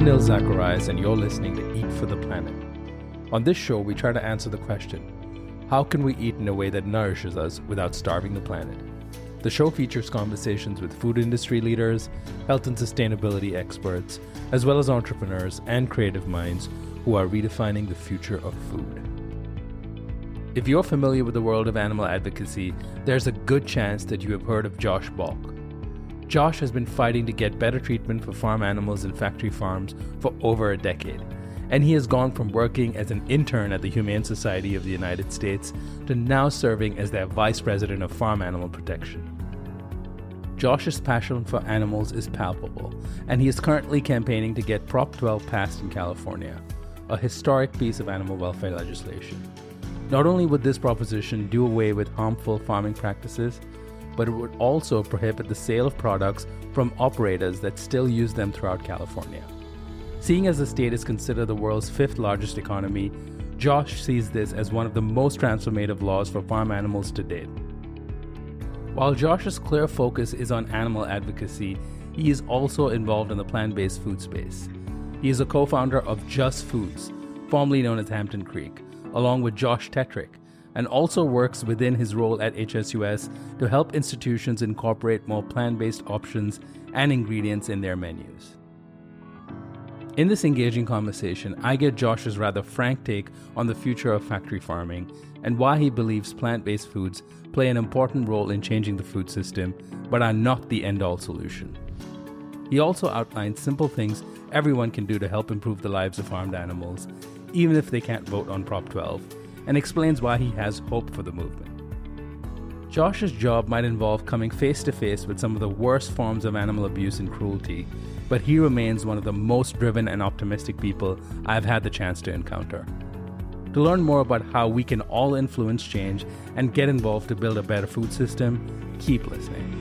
I'm Nil Zacharias, and you're listening to Eat for the Planet. On this show, we try to answer the question how can we eat in a way that nourishes us without starving the planet? The show features conversations with food industry leaders, health and sustainability experts, as well as entrepreneurs and creative minds who are redefining the future of food. If you're familiar with the world of animal advocacy, there's a good chance that you have heard of Josh Balk. Josh has been fighting to get better treatment for farm animals in factory farms for over a decade, and he has gone from working as an intern at the Humane Society of the United States to now serving as their vice president of farm animal protection. Josh's passion for animals is palpable, and he is currently campaigning to get Prop 12 passed in California, a historic piece of animal welfare legislation. Not only would this proposition do away with harmful farming practices, but it would also prohibit the sale of products from operators that still use them throughout California. Seeing as the state is considered the world's fifth largest economy, Josh sees this as one of the most transformative laws for farm animals to date. While Josh's clear focus is on animal advocacy, he is also involved in the plant based food space. He is a co founder of Just Foods, formerly known as Hampton Creek, along with Josh Tetrick, and also works within his role at HSUS to help institutions incorporate more plant based options and ingredients in their menus. In this engaging conversation, I get Josh's rather frank take on the future of factory farming and why he believes plant based foods play an important role in changing the food system, but are not the end all solution. He also outlines simple things everyone can do to help improve the lives of farmed animals, even if they can't vote on Prop 12 and explains why he has hope for the movement. Josh's job might involve coming face to face with some of the worst forms of animal abuse and cruelty, but he remains one of the most driven and optimistic people I've had the chance to encounter. To learn more about how we can all influence change and get involved to build a better food system, keep listening.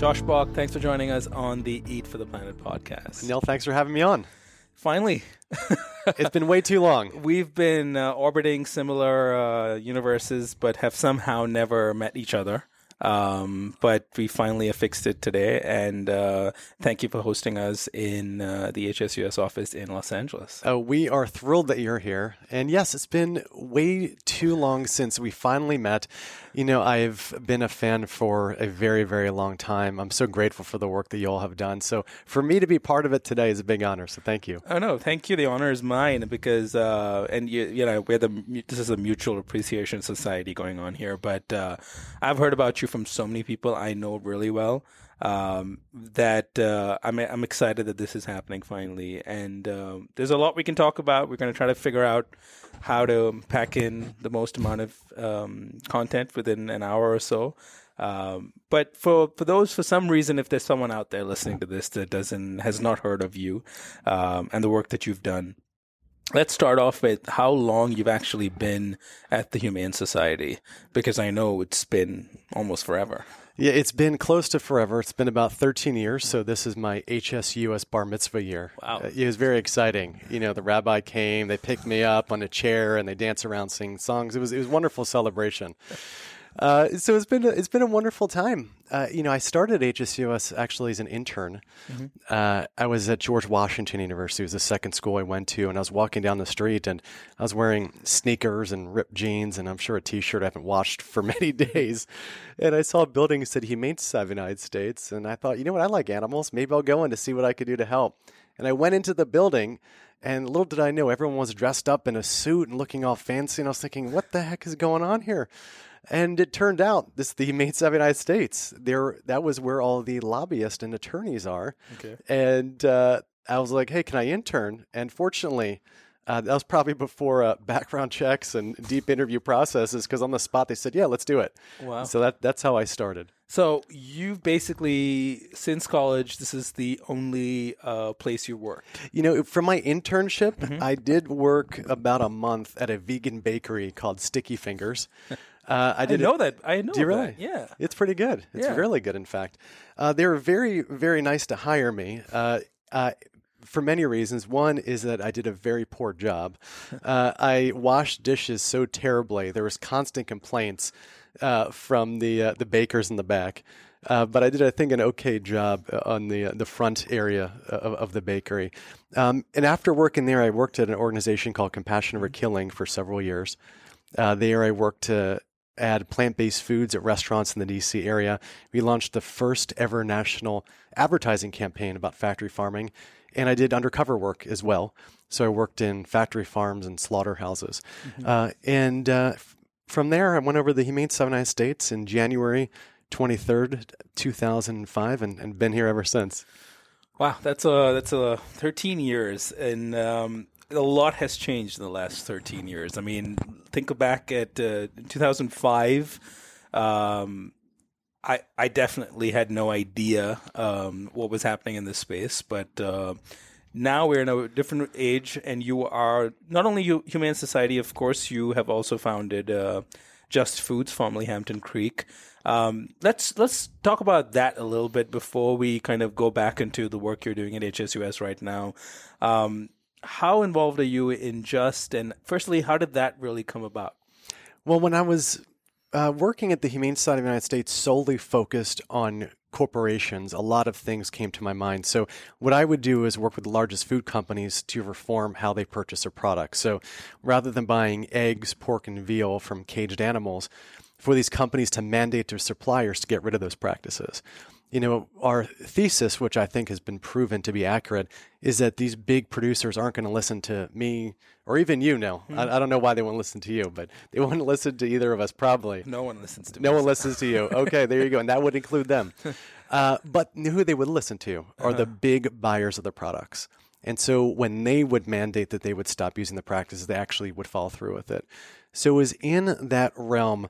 Josh Balk, thanks for joining us on the Eat for the Planet podcast. Neil, thanks for having me on. Finally. it's been way too long. We've been uh, orbiting similar uh, universes, but have somehow never met each other. Um, but we finally affixed it today, and uh, thank you for hosting us in uh, the HSUS office in Los Angeles. Uh, we are thrilled that you're here. And yes, it's been way too long since we finally met. You know, I've been a fan for a very, very long time. I'm so grateful for the work that you all have done. So for me to be part of it today is a big honor. So thank you. Oh no, thank you. The honor is mine because, uh, and you, you know, we're the this is a mutual appreciation society going on here. But uh, I've heard about you from so many people I know really well um, that uh, I'm I'm excited that this is happening finally. And uh, there's a lot we can talk about. We're going to try to figure out how to pack in the most amount of um, content within an hour or so. Um, but for, for those, for some reason, if there's someone out there listening to this that doesn't, has not heard of you, um, and the work that you've done, let's start off with how long you've actually been at the Humane Society, because I know it's been almost forever. Yeah, it's been close to forever. It's been about 13 years. So this is my HSUS bar mitzvah year. Wow. Uh, it was very exciting. You know, the rabbi came, they picked me up on a chair and they danced around singing songs. It was, it was a wonderful celebration. Uh, so it's been a, it's been a wonderful time. Uh, you know, I started HSUS actually as an intern. Mm-hmm. Uh, I was at George Washington University. It was the second school I went to, and I was walking down the street, and I was wearing sneakers and ripped jeans, and I'm sure a T-shirt I haven't washed for many days. and I saw a building that said Humane Society of the United States, and I thought, you know what, I like animals. Maybe I'll go in to see what I could do to help. And I went into the building, and little did I know, everyone was dressed up in a suit and looking all fancy. And I was thinking, what the heck is going on here? And it turned out this the of the United States. There, that was where all the lobbyists and attorneys are. Okay. And uh, I was like, "Hey, can I intern?" And fortunately, uh, that was probably before uh, background checks and deep interview processes. Because on the spot, they said, "Yeah, let's do it." Wow. So that that's how I started. So you've basically since college, this is the only uh, place you worked. You know, from my internship, Mm-hmm. I did work about a month at a vegan bakery called Sticky Fingers. Uh, I I did know that. I know Do you that. Yeah. It's pretty good. It's Yeah. really good, in fact. Uh, they were very, very nice to hire me. Uh, uh, for many reasons. One is that I did a very poor job. Uh, I washed dishes so terribly. There was constant complaints uh, from the uh, the bakers in the back. Uh, but I did, I think, an okay job on the uh, the front area of, of the bakery. Um, and after working there, I worked at an organization called Compassion Over Killing for several years. Uh, there, I worked to add plant based foods at restaurants in the DC area. We launched the first ever national advertising campaign about factory farming, and I did undercover work as well. So I worked in factory farms and slaughterhouses. Uh, and uh, f- from there, I went over to the Humane the United States in January 23rd, 2005, and, and been here ever since. Wow, that's a that's a 13 years, and um, a lot has changed in the last 13 years. I mean, think back at uh, 2005. Um, I I definitely had no idea um, what was happening in this space, but uh, now we're in a different age, and you are not only Hu- Humane Society, of course, you have also founded uh, Just Foods, formerly Hampton Creek. Um, let's let's talk about that a little bit before we kind of go back into the work you're doing at HSUS right now. Um, how involved are you in Just, and firstly, how did that really come about? Well, when I was uh, working at the Humane Society of the United States, solely focused on corporations, a lot of things came to my mind. So, what I would do is work with the largest food companies to reform how they purchase their products. So, rather than buying eggs, pork, and veal from caged animals, for these companies to mandate their suppliers to get rid of those practices. You know, our thesis, which I think has been proven to be accurate, is that these big producers aren't going to listen to me or even you, Neil. I, I don't know why they won't listen to you, but they won't listen to either of us, probably. No one listens to No me. one listens to you. Okay, there you go. And that would include them. Uh, but who they would listen to are the big buyers of the products. And so when they would mandate that they would stop using the practices, they actually would follow through with it. So it was in that realm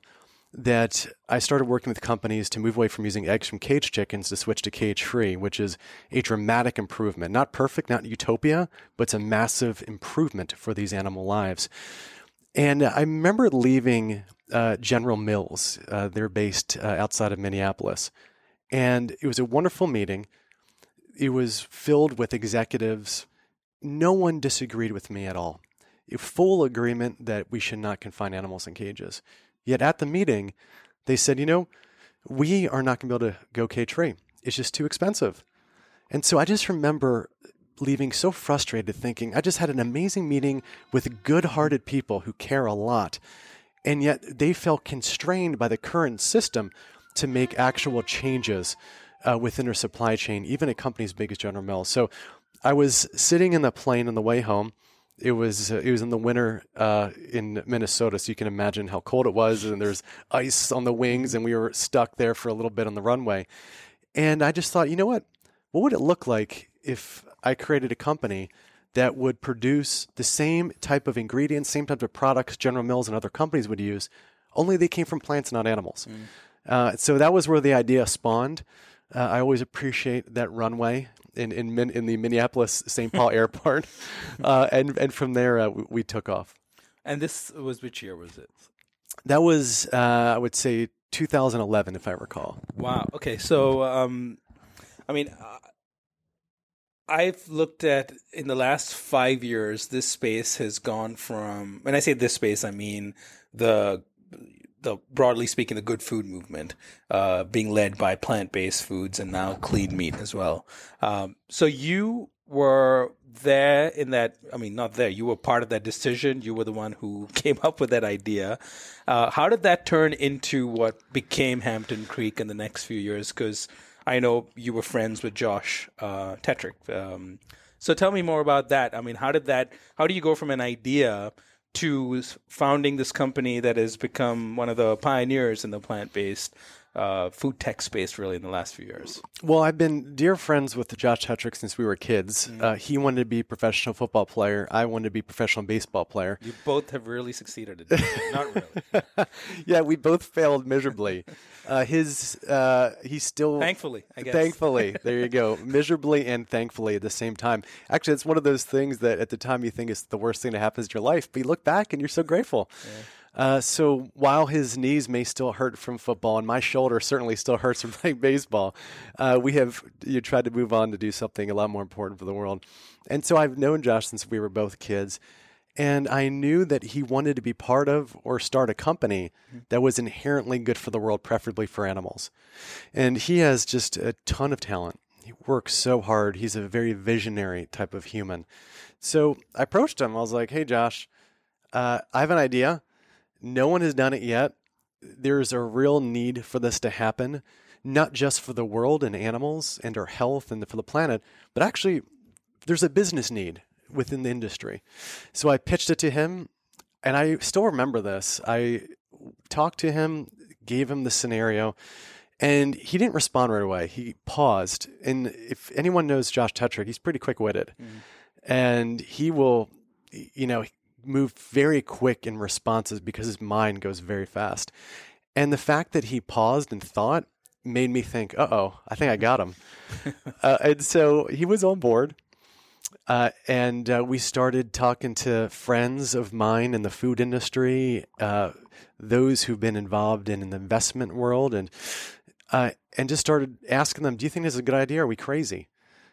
that I started working with companies to move away from using eggs from cage chickens to switch to cage free, which is a dramatic improvement. Not perfect, not utopia, but it's a massive improvement for these animal lives. And I remember leaving uh, General Mills. Uh, they're based uh, outside of Minneapolis. And it was a wonderful meeting. It was filled with executives. No one disagreed with me at all. A full agreement that we should not confine animals in cages. Yet at the meeting, they said, you know, we are not going to be able to go cage free. It's just too expensive. And so I just remember leaving so frustrated, thinking, I just had an amazing meeting with good hearted people who care a lot. And yet they felt constrained by the current system to make actual changes uh, within their supply chain, even at companies big as General Mills. So I was sitting in the plane on the way home. It was uh, it was in the winter uh, in Minnesota, so you can imagine how cold it was, and there's ice on the wings, and we were stuck there for a little bit on the runway. And I just thought, you know what? What would it look like if I created a company that would produce the same type of ingredients, same type of products General Mills and other companies would use, only they came from plants, not animals. Uh, so that was where the idea spawned. Uh, I always appreciate that runway in in, Min- in the Minneapolis St. Paul Airport, uh, and and from there uh, we, we took off. And this was which year was it? That was uh, I would say 2011, if I recall. Wow. Okay. So, um, I mean, uh, I've looked at in the last five years, this space has gone from. When I say this space, I mean the the broadly speaking, the good food movement, uh, being led by plant based foods and now clean meat as well. Um, so you were there in that. I mean, not there. You were part of that decision. You were the one who came up with that idea. Uh, how did that turn into what became Hampton Creek in the next few years? Because I know you were friends with Josh uh, Tetrick. Um, so tell me more about that. I mean, how did that? How do you go from an idea to founding this company that has become one of the pioneers in the plant based uh, food tech space really in the last few years? Well, I've been dear friends with Josh Tetrick since we were kids. Mm-hmm. Uh, he wanted to be a professional football player. I wanted to be a professional baseball player. You both have really succeeded. Not really. yeah, we both failed miserably. Uh, his uh, he's still Thankfully, I guess. Thankfully, there you go. Miserably and thankfully at the same time. Actually, it's one of those things that at the time you think is the worst thing that happens in your life, but you look back and you're so grateful. Uh, so while his knees may still hurt from football and my shoulder certainly still hurts from playing baseball, uh, we have you tried to move on to do something a lot more important for the world. And so I've known Josh since we were both kids. And I knew that he wanted to be part of or start a company that was inherently good for the world, preferably for animals. And he has just a ton of talent. He works so hard. He's a very visionary type of human. So I approached him. I was like, hey, Josh, uh, I have an idea. No one has done it yet. There's a real need for this to happen, not just for the world and animals and our health and for the planet, but actually, there's a business need within the industry. So I pitched it to him, and I still remember this. I talked to him, gave him the scenario, and he didn't respond right away. He paused. And if anyone knows Josh Tetrick, he's pretty quick witted. Mm-hmm. And he will, you know, move very quick in responses because his mind goes very fast. And the fact that he paused and thought made me think, uh oh, I think I got him. uh, and so he was on board. Uh, and uh, we started talking to friends of mine in the food industry, uh, those who've been involved in, the investment world, and uh, and just started asking them, "Do you think this is a good idea? Are we crazy?"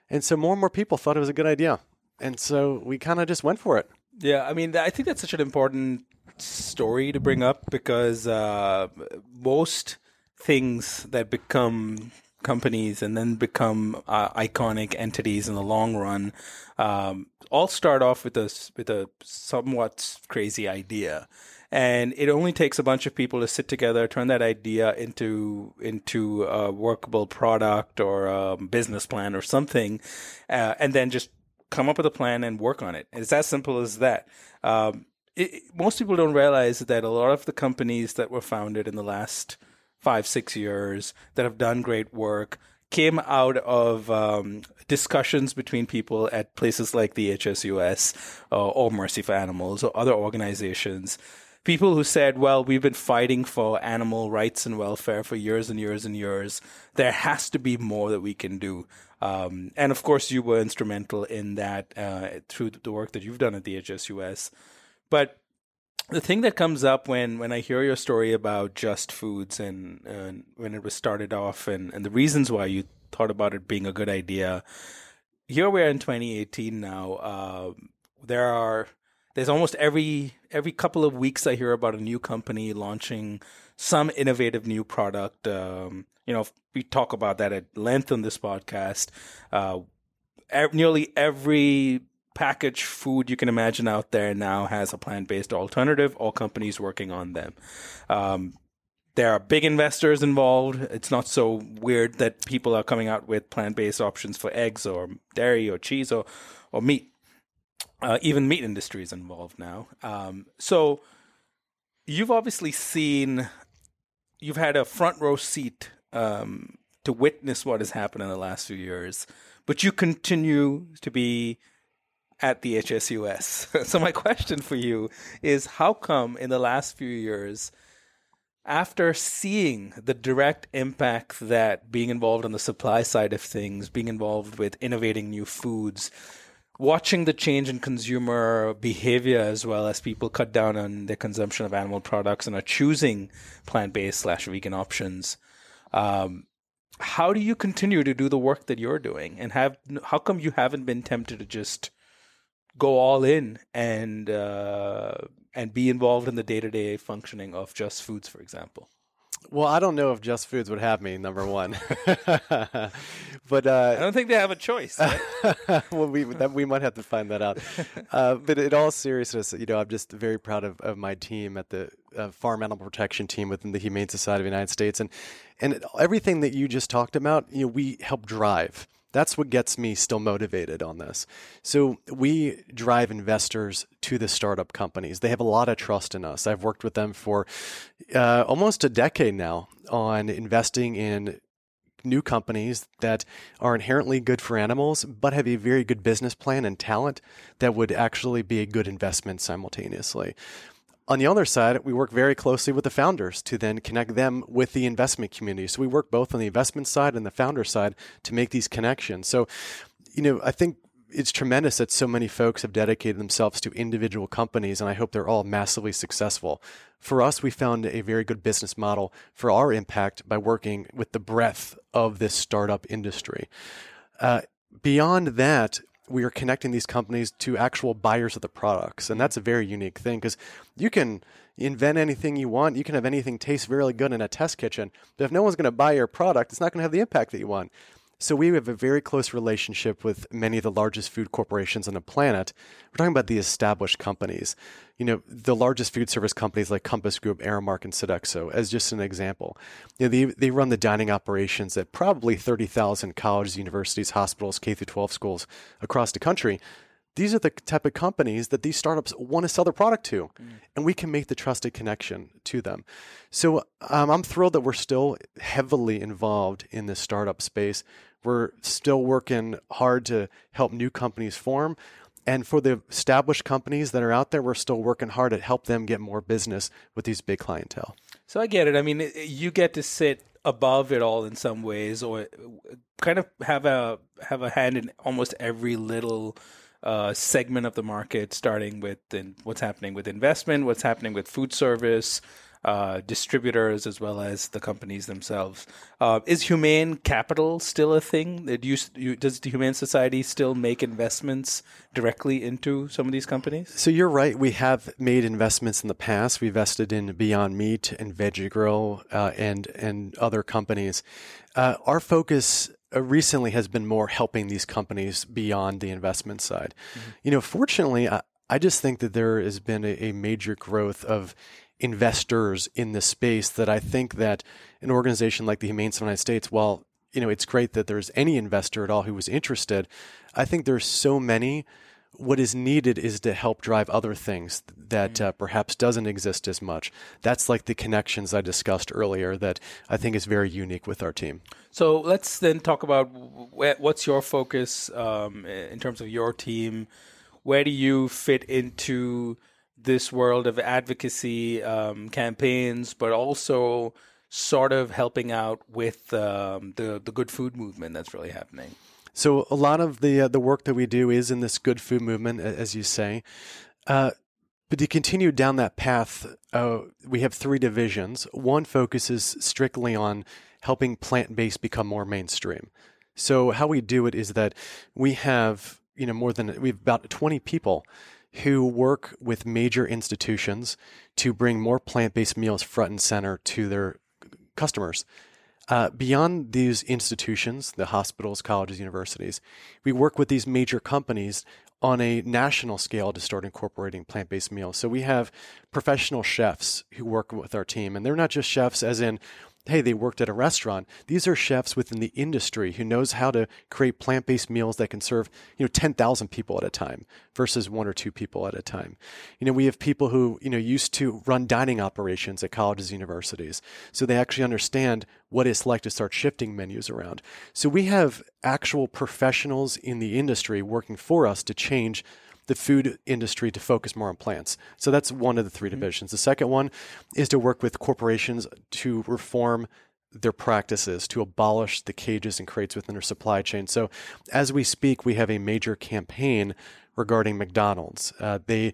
And so more and more people thought it was a good idea, and so we kind of just went for it. Yeah, I mean, I think that's such an important story to bring up because uh, most things that become companies and then become uh, iconic entities in the long run um, all start off with a with a somewhat crazy idea. And it only takes a bunch of people to sit together turn that idea into into a workable product or a business plan or something uh, and then just come up with a plan and work on it it's as simple as that um, it, most people don't realize that a lot of the companies that were founded in the last five, six years that have done great work came out of um, discussions between people at places like the HSUS uh, or Mercy for Animals or other organizations. People who said, well, we've been fighting for animal rights and welfare for years and years and years. There has to be more that we can do. Um, and of course, you were instrumental in that uh, through the work that you've done at the HSUS. But the thing that comes up when, when I hear your story about Just Foods and, and when it was started off and, and the reasons why you thought about it being a good idea, here we are in 2018 now. Uh, there are there's almost every every couple of weeks I hear about a new company launching some innovative new product. Um, you know, we talk about that at length on this podcast. Uh, nearly every packaged food you can imagine out there now has a plant based alternative. All companies working on them. Um, there are big investors involved. It's not so weird that people are coming out with plant based options for eggs or dairy or cheese or, or meat. Uh, even meat industry is involved now. Um, so you've obviously seen, you've had a front row seat um, to witness what has happened in the last few years, but you continue to be at the HSUS. so my question for you is how come in the last few years after seeing the direct impact that being involved on the supply side of things, being involved with innovating new foods, watching the change in consumer behavior as well as people cut down on their consumption of animal products and are choosing plant-based slash vegan options, um, how do you continue to do the work that you're doing and have how come you haven't been tempted to just go all in and uh, and be involved in the day to day functioning of Just Foods, for example? Well, I don't know if Just Foods would have me number one, but uh, I don't think they have a choice. Right? well, we that, we might have to find that out. Uh, but in all seriousness, you know, I'm just very proud of, of my team at the uh, Farm Animal Protection Team within the Humane Society of the United States, and and everything that you just talked about, you know, we help drive. That's what gets me still motivated on this. So we drive investors to the startup companies. They have a lot of trust in us. I've worked with them for uh, almost a decade now on investing in new companies that are inherently good for animals, but have a very good business plan and talent that would actually be a good investment simultaneously. On the other side, we work very closely with the founders to then connect them with the investment community. So we work both on the investment side and the founder side to make these connections. So, you know, I think it's tremendous that so many folks have dedicated themselves to individual companies, and I hope they're all massively successful. For us, we found a very good business model for our impact by working with the breadth of this startup industry. Uh, beyond that, we are connecting these companies to actual buyers of the products. And that's a very unique thing because you can invent anything you want. You can have anything taste really good in a test kitchen. But if no one's going to buy your product, it's not going to have the impact that you want. So we have a very close relationship with many of the largest food corporations on the planet. We're talking about the established companies. You know, the largest food service companies like Compass Group, Aramark, and Sodexo, as just an example. You know, they, they run the dining operations at probably 30,000 colleges, universities, hospitals, K through 12 schools across the country. These are the type of companies that these startups want to sell their product to, mm. and we can make the trusted connection to them. So um, I'm thrilled that we're still heavily involved in this startup space. We're still working hard to help new companies form. And for the established companies that are out there, we're still working hard to help them get more business with these big clientele. So I get it. I mean, you get to sit above it all in some ways, or kind of have a have a hand in almost every little uh, segment of the market, starting with in, what's happening with investment, what's happening with food service, uh, distributors as well as the companies themselves. Uh, is humane capital still a thing? Do you, does the Humane Society still make investments directly into some of these companies? So you're right. We have made investments in the past. We invested in Beyond Meat and Veggie Grill uh, and and other companies. Uh, our focus recently has been more helping these companies beyond the investment side. Mm-hmm. You know, fortunately, I, I just think that there has been a, a major growth of investors in this space that I think that an organization like the Humane Society of the United States, while you know it's great that there's any investor at all who was interested, I think there's so many. What is needed is to help drive other things that mm. uh, perhaps doesn't exist as much. That's like the connections I discussed earlier that I think is very unique with our team. So let's then talk about what's your focus um, in terms of your team. Where do you fit into this world of advocacy um, campaigns, but also sort of helping out with um, the the good food movement that's really happening. So a lot of the uh, the work that we do is in this good food movement, as you say. Uh, but to continue down that path, uh, we have three divisions. One focuses strictly on helping plant based become more mainstream. So how we do it is that we have you know more than we have about twenty people who work with major institutions to bring more plant based meals front and center to their customers. Uh, beyond these institutions, the hospitals, colleges, universities, we work with these major companies on a national scale to start incorporating plant based meals. So we have professional chefs who work with our team, and they're not just chefs as in hey, they worked at a restaurant. These are chefs within the industry who knows how to create plant-based meals that can serve, you know, 10,000 people at a time versus one or two people at a time. You know, we have people who, you know, used to run dining operations at colleges, and universities. So they actually understand what it's like to start shifting menus around. So we have actual professionals in the industry working for us to change the food industry to focus more on plants. So that's one of the 3 mm-hmm. divisions. The second one is to work with corporations to reform their practices to abolish the cages and crates within their supply chain. So, as we speak, we have a major campaign regarding McDonald's. Uh, they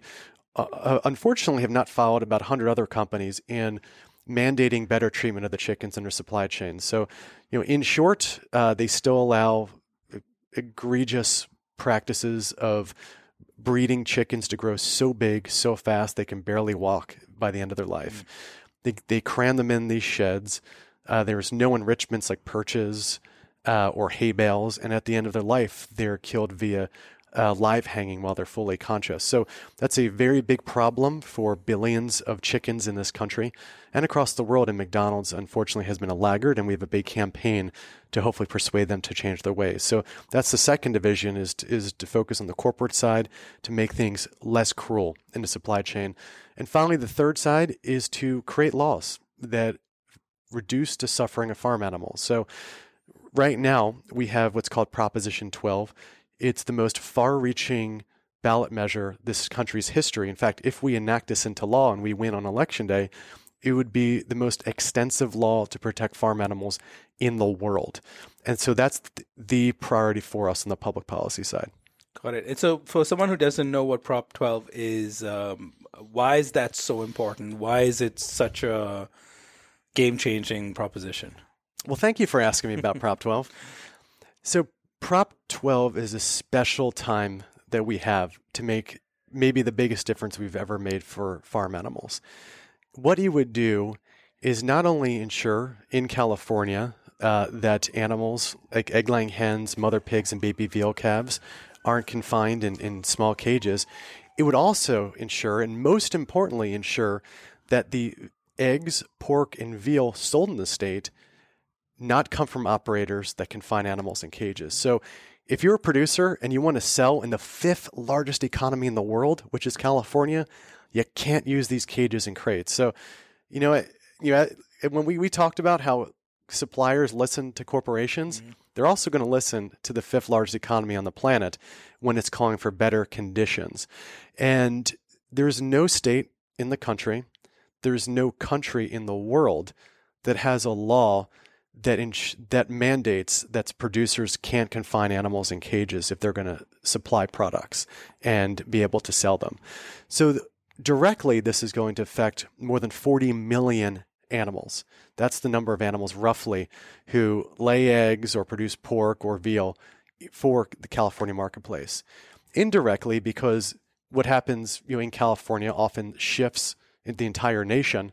uh, uh unfortunately have not followed about 100 other companies in mandating better treatment of the chickens in their supply chain. So, you know, in short, uh, they still allow egregious practices of breeding chickens to grow so big, so fast, they can barely walk by the end of their life. Mm. They, they cram them in these sheds. Uh, there's no enrichments like perches uh, or hay bales. And at the end of their life, they're killed via uh, live hanging while they're fully conscious. So that's a very big problem for billions of chickens in this country and across the world. And McDonald's, unfortunately, has been a laggard, and we have a big campaign to hopefully persuade them to change their ways. So that's the second division is to, is to focus on the corporate side to make things less cruel in the supply chain. And finally, the third side is to create laws that reduce the suffering of farm animals. So right now we have what's called Proposition 12. It's the most far reaching ballot measure this country's history. In fact, if we enact this into law and we win on election day, it would be the most extensive law to protect farm animals in the world. And so that's the priority for us on the public policy side. Got it. And so, for someone who doesn't know what Prop 12 is, um, why is that so important? Why is it such a game changing proposition? Well, thank you for asking me about Prop 12. So, Prop 12 is a special time that we have to make maybe the biggest difference we've ever made for farm animals. What he would do is not only ensure in California uh, that animals like egg laying hens, mother pigs, and baby veal calves aren't confined in, in small cages, it would also ensure, and most importantly, ensure that the eggs, pork, and veal sold in the state not come from operators that confine animals in cages. So if you're a producer and you want to sell in the fifth largest economy in the world, which is California, you can't use these cages and crates. So, you know, you know, when we, we talked about how suppliers listen to corporations, mm-hmm. they're also going to listen to the fifth largest economy on the planet when it's calling for better conditions. And there's no state in the country, there's no country in the world that has a law that ins- that mandates that producers can't confine animals in cages if they're going to supply products and be able to sell them. So th- directly, this is going to affect more than 40 million animals. That's the number of animals roughly who lay eggs or produce pork or veal for the California marketplace. Indirectly, because what happens you know, in California often shifts the entire nation,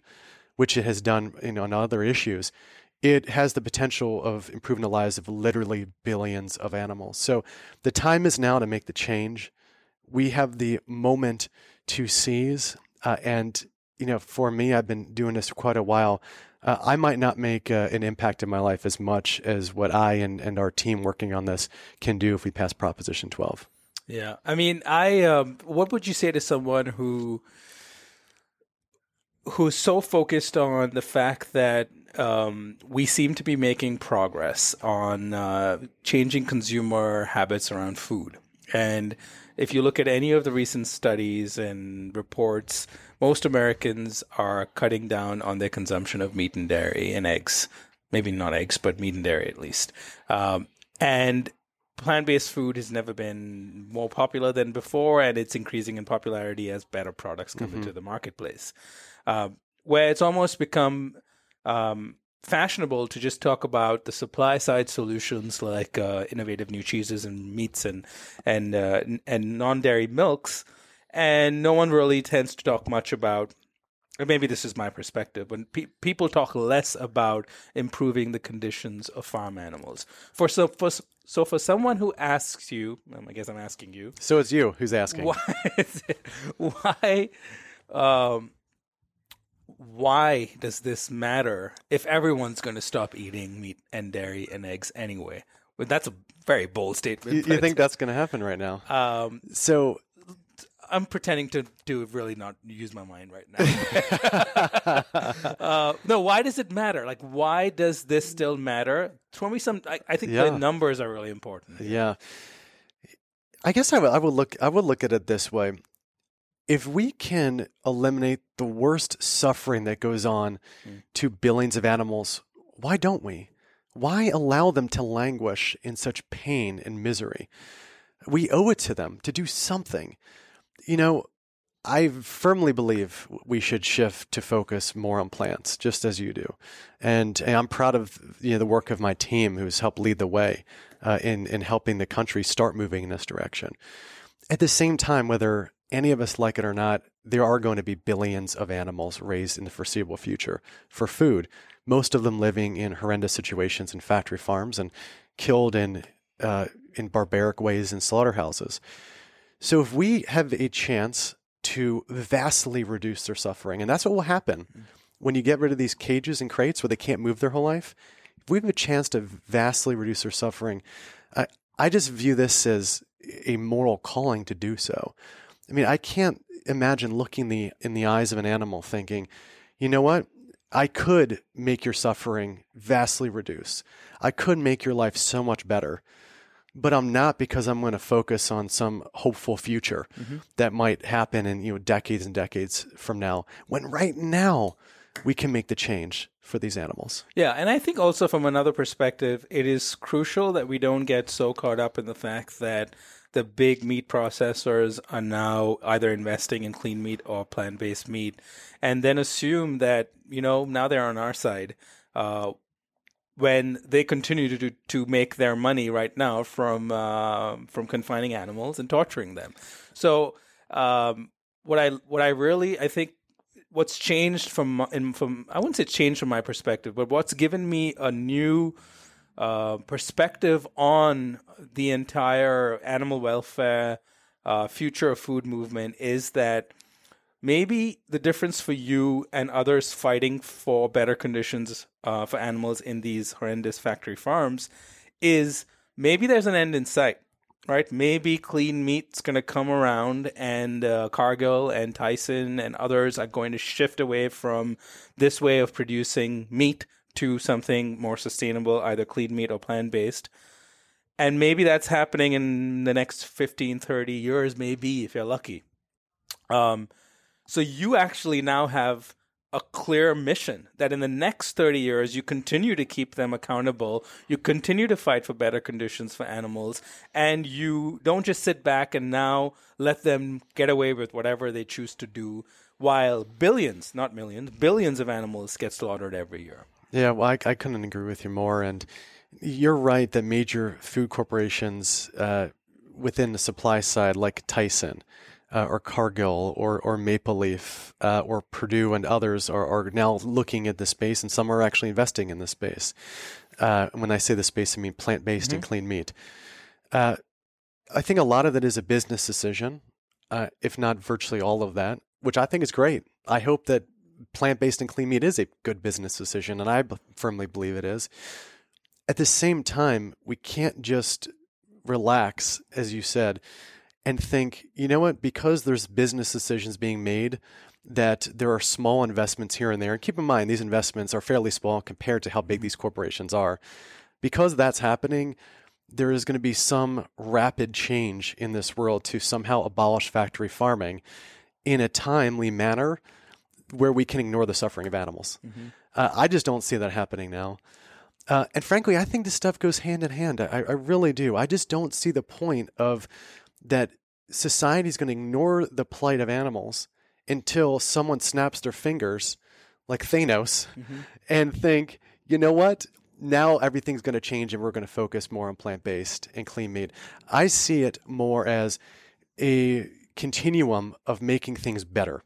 which it has done you know, on other issues it has the potential of improving the lives of literally billions of animals. So the time is now to make the change. We have the moment to seize. Uh, and, you know, for me, I've been doing this for quite a while. Uh, I might not make uh, an impact in my life as much as what I and, and our team working on this can do if we pass Proposition 12. Yeah. I mean, I, um, what would you say to someone who, who's so focused on the fact that um, we seem to be making progress on uh, changing consumer habits around food. And if you look at any of the recent studies and reports, most Americans are cutting down on their consumption of meat and dairy and eggs. Maybe not eggs, but meat and dairy at least. Um, and plant based food has never been more popular than before, and it's increasing in popularity as better products come mm-hmm. into the marketplace. Uh, where it's almost become um, fashionable to just talk about the supply side solutions like uh, innovative new cheeses and meats and and uh, and non dairy milks, and no one really tends to talk much about. maybe this is my perspective. When pe- people talk less about improving the conditions of farm animals, for so for so for someone who asks you, um, I guess I'm asking you. So it's you who's asking. Why? why um, why does this matter if everyone's going to stop eating meat and dairy and eggs anyway? Well, that's a very bold statement. You, you think that's going to happen right now? Um, so I'm pretending to to really not use my mind right now. uh, no, why does it matter? Like, why does this still matter? Tell me some. I, I think yeah. the numbers are really important. Yeah, I guess I would, I would look I would look at it this way if we can eliminate the worst suffering that goes on mm. to billions of animals, why don't we? Why allow them to languish in such pain and misery? We owe it to them to do something. You know, I firmly believe we should shift to focus more on plants, just as you do, and, and I'm proud of you know the work of my team, who's helped lead the way uh, in in helping the country start moving in this direction. At the same time, whether any of us like it or not, there are going to be billions of animals raised in the foreseeable future for food, most of them living in horrendous situations in factory farms and killed in uh, in barbaric ways in slaughterhouses. So if we have a chance to vastly reduce their suffering, and that's what will happen when you get rid of these cages and crates where they can't move their whole life, if we have a chance to vastly reduce their suffering, I, I just view this as a moral calling to do so. I mean, I can't imagine looking the in the eyes of an animal thinking, you know what? I could make your suffering vastly reduce. I could make your life so much better. But I'm not because I'm going to focus on some hopeful future Mm-hmm. that might happen in you know decades and decades from now. When right now we can make the change for these animals. Yeah, and I think also from another perspective, it is crucial that we don't get so caught up in the fact that the big meat processors are now either investing in clean meat or plant based meat, and then assume that, you know, now they're on our side. Uh, when they continue to do, to make their money right now from uh, from confining animals and torturing them. So um, what I what I really I think what's changed from in, from I wouldn't say changed from my perspective, but what's given me a new uh, perspective on the entire animal welfare uh, future of food movement is that maybe the difference for you and others fighting for better conditions uh, for animals in these horrendous factory farms is maybe there's an end in sight right? Maybe clean meat's going to come around and uh, cargill and tyson and others are going to shift away from this way of producing meat to something more sustainable either clean meat or plant-based and maybe that's happening in the next 15 30 years maybe if you're lucky um, so you actually now have a clear mission that in the next 30 years you continue to keep them accountable, you continue to fight for better conditions for animals, and you don't just sit back and now let them get away with whatever they choose to do while billions, not millions, billions of animals get slaughtered every year. Yeah, well, I, I couldn't agree with you more. And you're right that major food corporations uh, within the supply side, like Tyson uh, or Cargill or, or Maple Leaf uh, or Perdue and others, are, are now looking at the space, and some are actually investing in the space. Uh, when I say the space, I mean plant based and clean meat. Uh, I think a lot of that is a business decision, uh, if not virtually all of that, which I think is great. I hope that plant based and clean meat is a good business decision, and I b- firmly believe it is. At the same time, we can't just relax, as you said, and think, you know what, because there's business decisions being made, that there are small investments here and there. And keep in mind, these investments are fairly small compared to how big mm-hmm. these corporations are. Because that's happening, there is going to be some rapid change in this world to somehow abolish factory farming in a timely manner where we can ignore the suffering of animals. Uh, I just don't see that happening now. Uh, and frankly, I think this stuff goes hand in hand. I, I really do. I just don't see the point of that society is going to ignore the plight of animals until someone snaps their fingers, like Thanos, and think, you know what? Now everything's going to change and we're going to focus more on plant based and clean meat. I see it more as a continuum of making things better.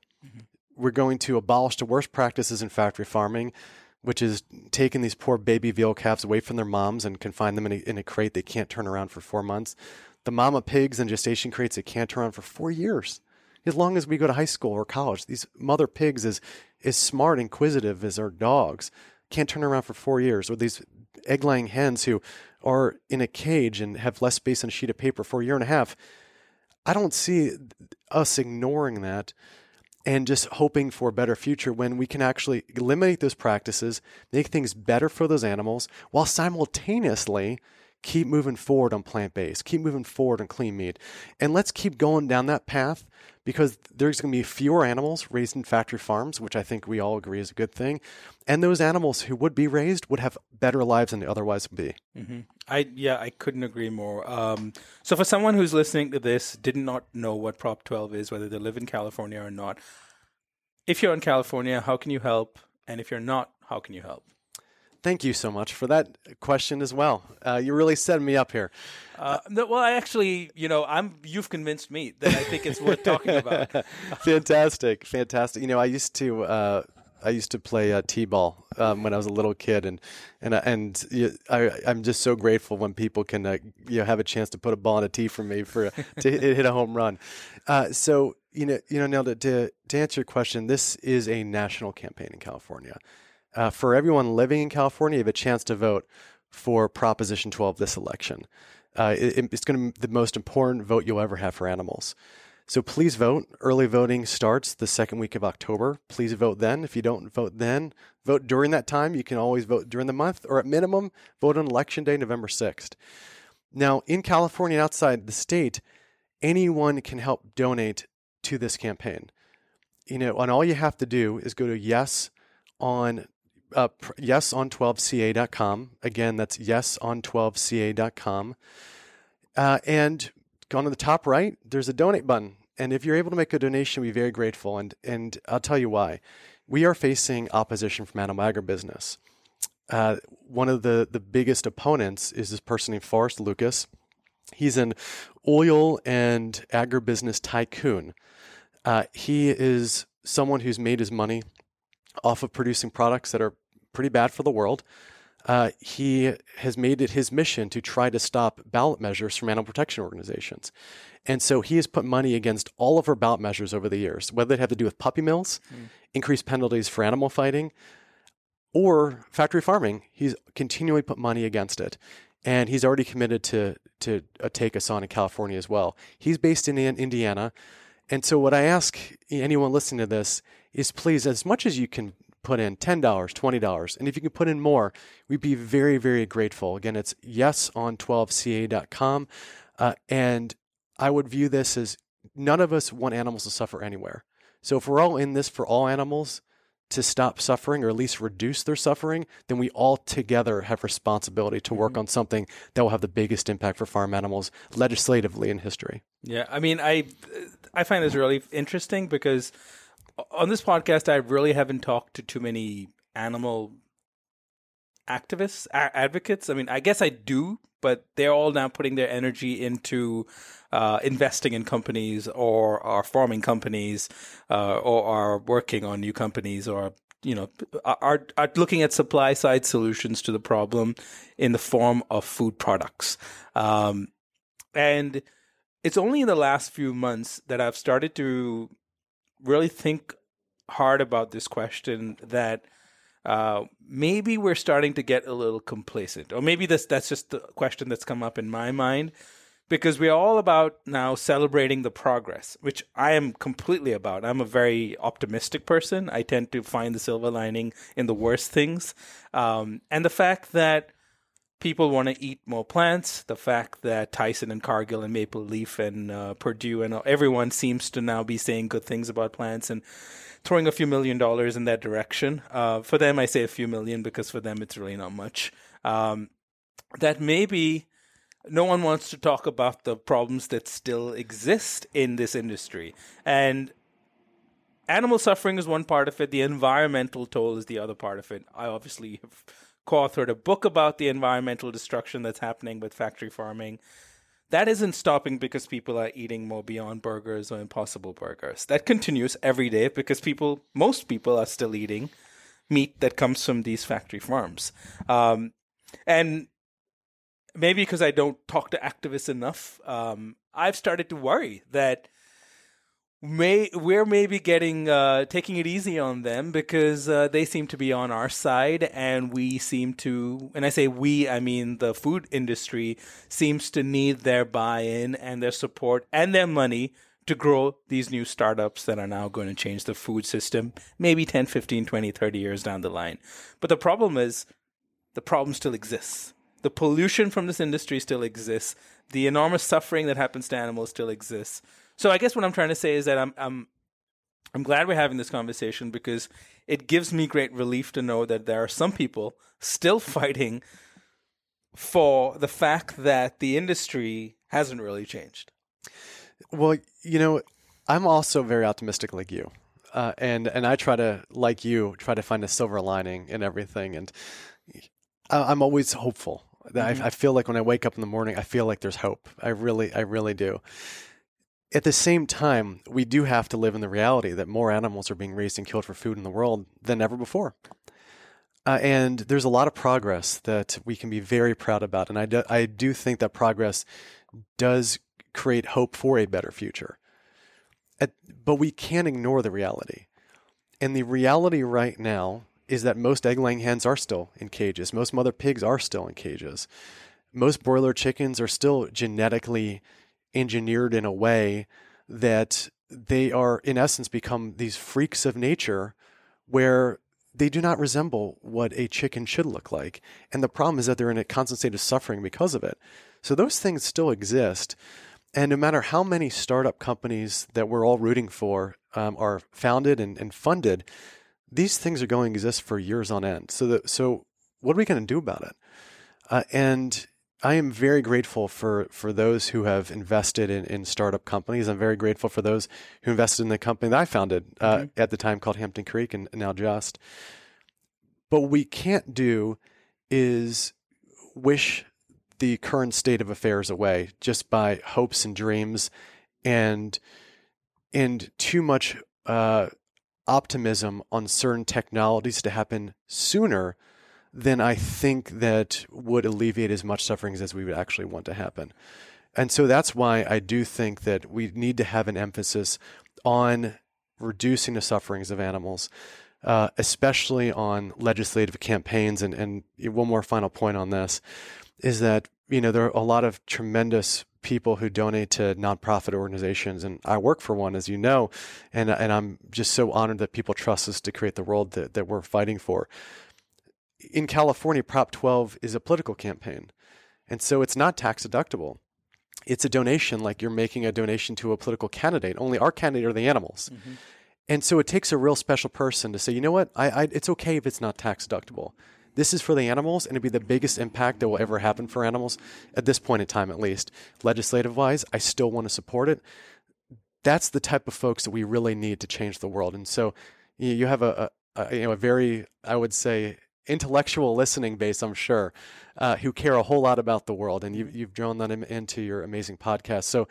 We're going to abolish the worst practices in factory farming, which is taking these poor baby veal calves away from their moms and confine them in a, in a crate they can't turn around for four months. The mama pigs and gestation crates that can't turn around for four years. As long as we go to high school or college, these mother pigs is as smart, and inquisitive as our dogs can't turn around for four years. Or these egg laying hens who are in a cage and have less space on a sheet of paper for a year and a half. I don't see us ignoring that and just hoping for a better future when we can actually eliminate those practices, make things better for those animals, while simultaneously keep moving forward on plant based, keep moving forward on clean meat. And let's keep going down that path because there's going to be fewer animals raised in factory farms, which I think we all agree is a good thing. And those animals who would be raised would have better lives than they otherwise would be. I yeah, I couldn't agree more. Um, so for someone who's listening to this, did not know what Prop 12 is, whether they live in California or not, if you're in California, how can you help? And if you're not, how can you help? Thank you so much for that question as well. Uh, you really set me up here. Uh, no, well, I actually, you know, I'm you've convinced me that I think it's worth talking about. fantastic, fantastic. You know, I used to uh, I used to play uh, t-ball um, when I was a little kid, and and uh, and you, I, I'm just so grateful when people can uh, you know have a chance to put a ball on a tee for me for to hit, hit a home run. Uh, so you know you know now to, to to answer your question, this is a national campaign in California. Uh, for everyone living in California, you have a chance to vote for Proposition 12 this election. Uh, it, it's going to be the most important vote you'll ever have for animals. So please vote. Early voting starts the second week of October. Please vote then. If you don't vote then, vote during that time. You can always vote during the month, or at minimum, vote on election day, November 6th. Now, in California and outside the state, anyone can help donate to this campaign. You know, and all you have to do is go to yes on uh, yes on 12ca.com. Again, that's yes on 12ca.com. Uh, and go to the top right, there's a donate button. And if you're able to make a donation, we'd be very grateful. And, and I'll tell you why. We are facing opposition from animal agribusiness. Uh, one of the, the biggest opponents is this person named Forrest Lucas. He's an oil and agribusiness tycoon. Uh, he is someone who's made his money off of producing products that are pretty bad for the world. Uh, he has made it his mission to try to stop ballot measures from animal protection organizations. And so he has put money against all of our ballot measures over the years, whether they have to do with puppy mills, mm. increased penalties for animal fighting, or factory farming. He's continually put money against it. And he's already committed to, to uh, take us on in California as well. He's based in Indiana. And so, what I ask anyone listening to this is please, as much as you can put in $10, $20. And if you can put in more, we'd be very, very grateful. Again, it's yes on 12ca.com. Uh, and I would view this as none of us want animals to suffer anywhere. So if we're all in this for all animals to stop suffering or at least reduce their suffering, then we all together have responsibility to work mm-hmm. on something that will have the biggest impact for farm animals legislatively in history. Yeah, I mean, I I find this really interesting because on this podcast, I really haven't talked to too many animal activists, a- advocates. I mean, I guess I do, but they're all now putting their energy into uh, investing in companies or are forming companies uh, or are working on new companies or you know are are looking at supply side solutions to the problem in the form of food products um, and it's only in the last few months that I've started to really think hard about this question that uh, maybe we're starting to get a little complacent, or maybe that's that's just the question that's come up in my mind, because we're all about now celebrating the progress, which I am completely about. I'm a very optimistic person. I tend to find the silver lining in the worst things, um, and the fact that people want to eat more plants. The fact that Tyson and Cargill and Maple Leaf and uh, Perdue and everyone seems to now be saying good things about plants and throwing a few million dollars in that direction. Uh, for them, I say a few million because for them it's really not much. Um, that maybe no one wants to talk about the problems that still exist in this industry. And animal suffering is one part of it, the environmental toll is the other part of it. I obviously have co-authored a book about the environmental destruction that's happening with factory farming. That isn't stopping because people are eating more Beyond Burgers or Impossible Burgers. That continues every day because people, most people, are still eating meat that comes from these factory farms. Um, and maybe because I don't talk to activists enough, um, I've started to worry that may we're maybe getting uh, taking it easy on them because uh, they seem to be on our side and we seem to and I say we I mean the food industry seems to need their buy-in and their support and their money to grow these new startups that are now going to change the food system maybe 10 15 20 30 years down the line. But the problem is the problem still exists. The pollution from this industry still exists. The enormous suffering that happens to animals still exists so I guess what I'm trying to say is that I'm I'm I'm glad we're having this conversation because it gives me great relief to know that there are some people still fighting for the fact that the industry hasn't really changed. Well, you know, I'm also very optimistic like you. Uh, and and I try to, like you, try to find a silver lining in everything. And I'm always hopeful. Mm-hmm. I, I feel like when I wake up in the morning, I feel like there's hope. I really, I really do at the same time, we do have to live in the reality that more animals are being raised and killed for food in the world than ever before. Uh, and there's a lot of progress that we can be very proud about. And I do, I do think that progress does create hope for a better future. At, but we can't ignore the reality. And the reality right now is that most egg laying hens are still in cages, most mother pigs are still in cages, most broiler chickens are still genetically engineered in a way that they are, in essence, become these freaks of nature where they do not resemble what a chicken should look like. And the problem is that they're in a constant state of suffering because of it. So those things still exist. And no matter how many startup companies that we're all rooting for um, are founded and, and, funded, these things are going to exist for years on end. So, so what are we going to do about it? Uh, and I am very grateful for, for those who have invested in, in startup companies. I'm very grateful for those who invested in the company that I founded uh, mm-hmm. at the time called Hampton Creek and, now Just. But what we can't do is wish the current state of affairs away just by hopes and dreams and and too much uh, optimism on certain technologies to happen sooner then I think that would alleviate as much sufferings as we would actually want to happen. And so that's why I do think that we need to have an emphasis on reducing the sufferings of animals, uh, especially on legislative campaigns. And, and one more final point on this is that, you know, there are a lot of tremendous people who donate to nonprofit organizations, and I work for one, as you know, and and I'm just so honored that people trust us to create the world that, that we're fighting for in California, Prop 12 is a political campaign. And so it's not tax deductible. It's a donation like you're making a donation to a political candidate. Only our candidate are the animals. Mm-hmm. And so it takes a real special person to say, you know what, I, I, it's okay if it's not tax deductible. This is for the animals, and it'd be the biggest impact that will ever happen for animals at this point in time, at least. Legislative wise, I still want to support it. That's the type of folks that we really need to change the world. And so you have a, a, a you know a very, I would say, intellectual listening base, I'm sure, uh, who care a whole lot about the world, and you, you've drawn them into your amazing podcast. So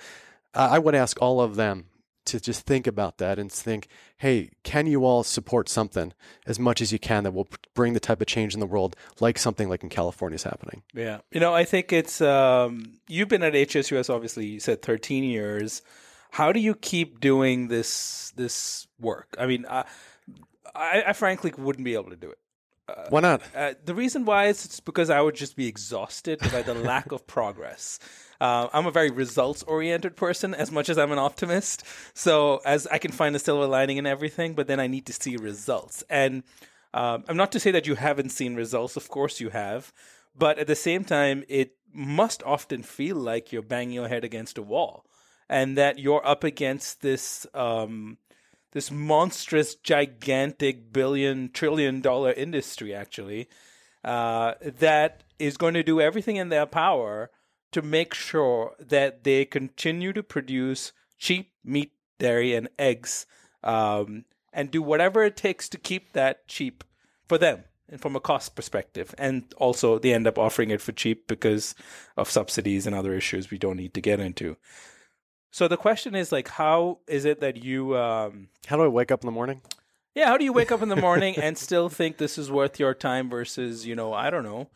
uh, I would ask all of them to just think about that and think, hey, can you all support something as much as you can that will bring the type of change in the world like something like in California is happening? Yeah. You know, I think it's, um, you've been at HSUS, obviously, you said 13 years. How do you keep doing this, this work? I mean, I, I, I frankly wouldn't be able to do it. Uh, why not? Uh, the reason why is it's because I would just be exhausted by the lack of progress. Uh, I'm a very results oriented person as much as I'm an optimist. So, as I can find a silver lining in everything, but then I need to see results. And um, I'm not to say that you haven't seen results, of course you have. But at the same time, it must often feel like you're banging your head against a wall and that you're up against this. Um, this monstrous, gigantic billion, trillion dollar industry, actually, uh, that is going to do everything in their power to make sure that they continue to produce cheap meat, dairy, and eggs, um, and do whatever it takes to keep that cheap for them and from a cost perspective. And also, they end up offering it for cheap because of subsidies and other issues we don't need to get into. So the question is like, how is it that you? Um, how do I wake up in the morning? Yeah, how do you wake up in the morning and still think this is worth your time versus you know I don't know,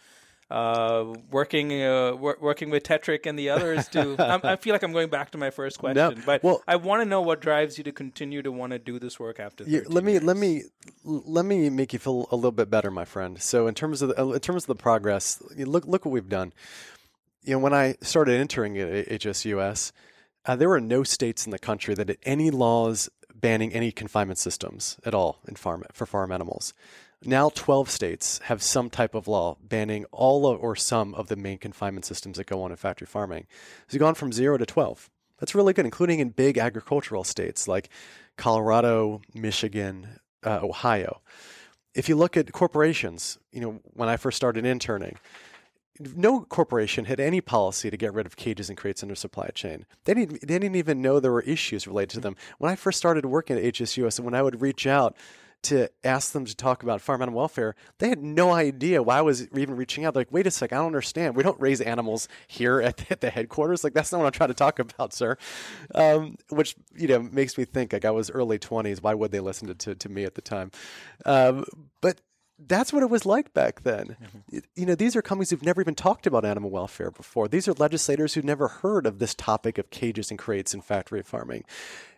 uh, working uh, working with Tetrick and the others to. I feel like I'm going back to my first question, no, but well, I want to know what drives you to continue to want to do this work after. Yeah, let me years. let me let me make you feel a little bit better, my friend. So in terms of the, in terms of the progress, look look what we've done. You know, when I started entering at HSUS uh, there were no states in the country that had any laws banning any confinement systems at all in farm for farm animals. Now, 12 states have some type of law banning all of, or some of the main confinement systems that go on in factory farming. So gone from zero to 12. That's really good, including in big agricultural states like Colorado, Michigan, uh, Ohio. If you look at corporations, you know, when I first started interning, no corporation had any policy to get rid of cages and crates in their supply chain. They didn't, they didn't even know there were issues related to them. When I first started working at HSUS and when I would reach out to ask them to talk about farm animal welfare, they had no idea why I was even reaching out. They're like, wait a sec, I don't understand. We don't raise animals here at the, at the headquarters. Like, that's not what I'm trying to talk about, sir. Um, which, you know, makes me think like I was early 20s. Why would they listen to, to, to me at the time? Um, but that's what it was like back then. Mm-hmm. You know, these are companies who've never even talked about animal welfare before. These are legislators who've never heard of this topic of cages and crates in factory farming.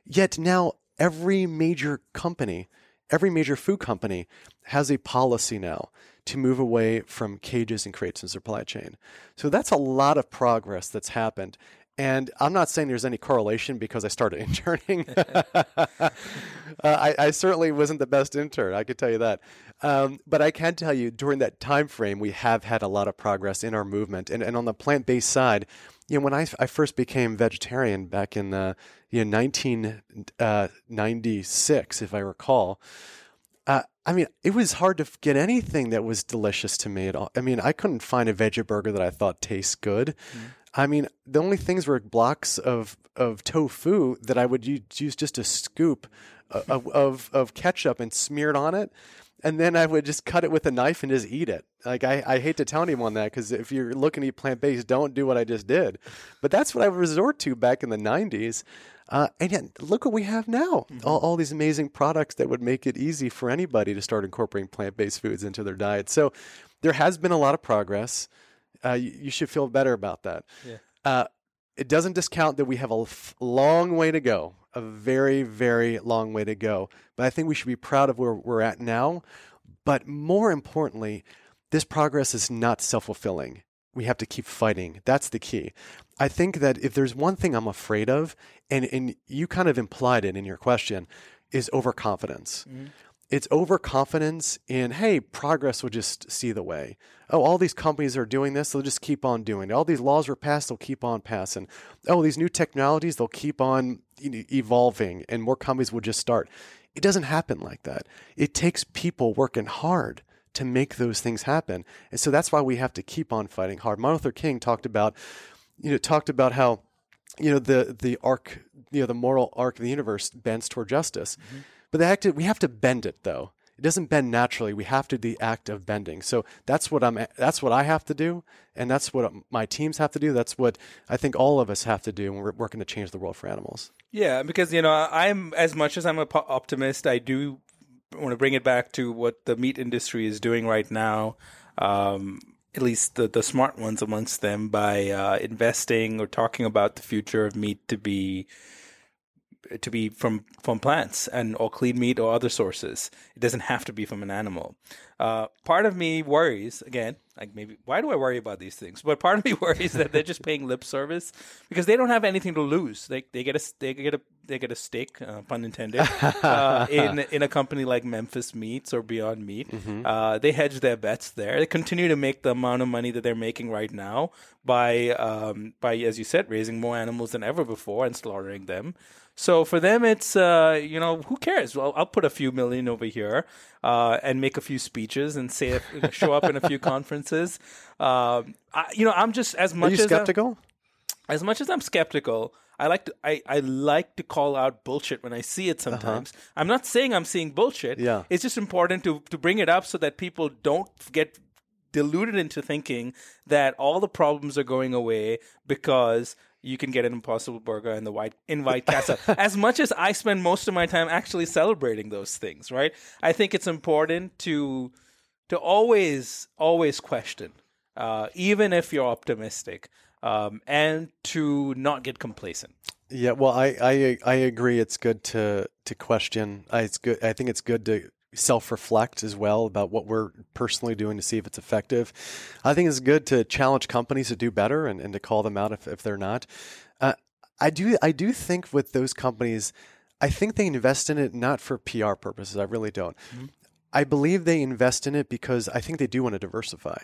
Yet now every major company every major food company has a policy now to move away from cages and crates in supply chain. So that's a lot of progress that's happened. And I'm not saying there's any correlation because I started interning. uh, I, I, certainly wasn't the best intern, I could tell you that. Um, but I can tell you during that time frame, we have had a lot of progress in our movement. And, and on the plant based side, you know, when I, I first became vegetarian back in the you know, 1996, uh, if I recall, uh, I mean, it was hard to get anything that was delicious to me at all. I mean, I couldn't find a veggie burger that I thought tastes good. Mm. I mean, the only things were blocks of, of tofu that I would use, just a scoop of, of, of ketchup and smear it on it and then I would just cut it with a knife and just eat it. Like I, I hate to tell anyone that because if you're looking to eat plant based, don't do what I just did. But that's what I would resort to back in the '90s. Uh, and yet, look what we have now mm-hmm. all, all, these amazing products that would make it easy for anybody to start incorporating plant based foods into their diet. So there has been a lot of progress. Uh, you, you, should feel better about that. Yeah. Uh, it doesn't discount that we have a f- long way to go, a very, very long way to go. But I think we should be proud of where we're at now. But more importantly, this progress is not self fulfilling. We have to keep fighting. That's the key. I think that if there's one thing I'm afraid of, and, and you kind of implied it in your question, is overconfidence. Mm-hmm. It's overconfidence in, hey, progress will just see the way. Oh, all these companies are doing this, they'll just keep on doing it. All these laws were passed, they'll keep on passing. Oh, these new technologies, they'll keep on evolving, and more companies will just start. It doesn't happen like that. It takes people working hard to make those things happen. And so that's why we have to keep on fighting hard. Martin Luther King talked about you know, talked about how, you know, the the arc, you know, the moral arc of the universe bends toward justice. Mm-hmm. But the act, we have to bend it though. It doesn't bend naturally. We have to do the act of bending. So that's what I'm. That's what I have to do, and that's what my teams have to do. That's what I think all of us have to do when we're working to change the world for animals. Yeah, because you know, I'm as much as I'm an optimist, I do want to bring it back to what the meat industry is doing right now. Um, at least the, the smart ones amongst them by uh, investing or talking about the future of meat to be to be from from plants and or clean meat or other sources. It doesn't have to be from an animal. Uh, part of me worries again, like maybe why do I worry about these things? But part of me worries that they're just paying lip service because they don't have anything to lose. They they get a they get a they get a stake, uh, pun intended, uh, in in a company like Memphis Meats or Beyond Meat. Mm-hmm. Uh, they hedge their bets there. They continue to make the amount of money that they're making right now by um, by as you said, raising more animals than ever before and slaughtering them. So for them, it's uh, you know who cares? Well, I'll put a few million over here uh, and make a few speeches and say show up in a few conferences. Uh, I, you know, I'm just as much Are you skeptical. As, as much as I'm skeptical, I like to I, I like to call out bullshit when I see it uh-huh. sometimes. Uh-huh. I'm not saying I'm seeing bullshit. Yeah. It's just important to to bring it up so that people don't get deluded into thinking that all the problems are going away because you can get an impossible burger in the white in White Castle. as much as I spend most of my time actually celebrating those things, right? I think it's important to to always always question, uh, even if you're optimistic, um, and to not get complacent. Yeah, well, I, I I agree. It's good to to question. I, it's good. I think it's good to self reflect as well about what we're personally doing to see if it's effective. I think it's good to challenge companies to do better and, and to call them out if, if they're not. Uh, I do I do think with those companies, I think they invest in it not for PR purposes. I really don't. Mm-hmm. I believe they invest in it because I think they do want to diversify.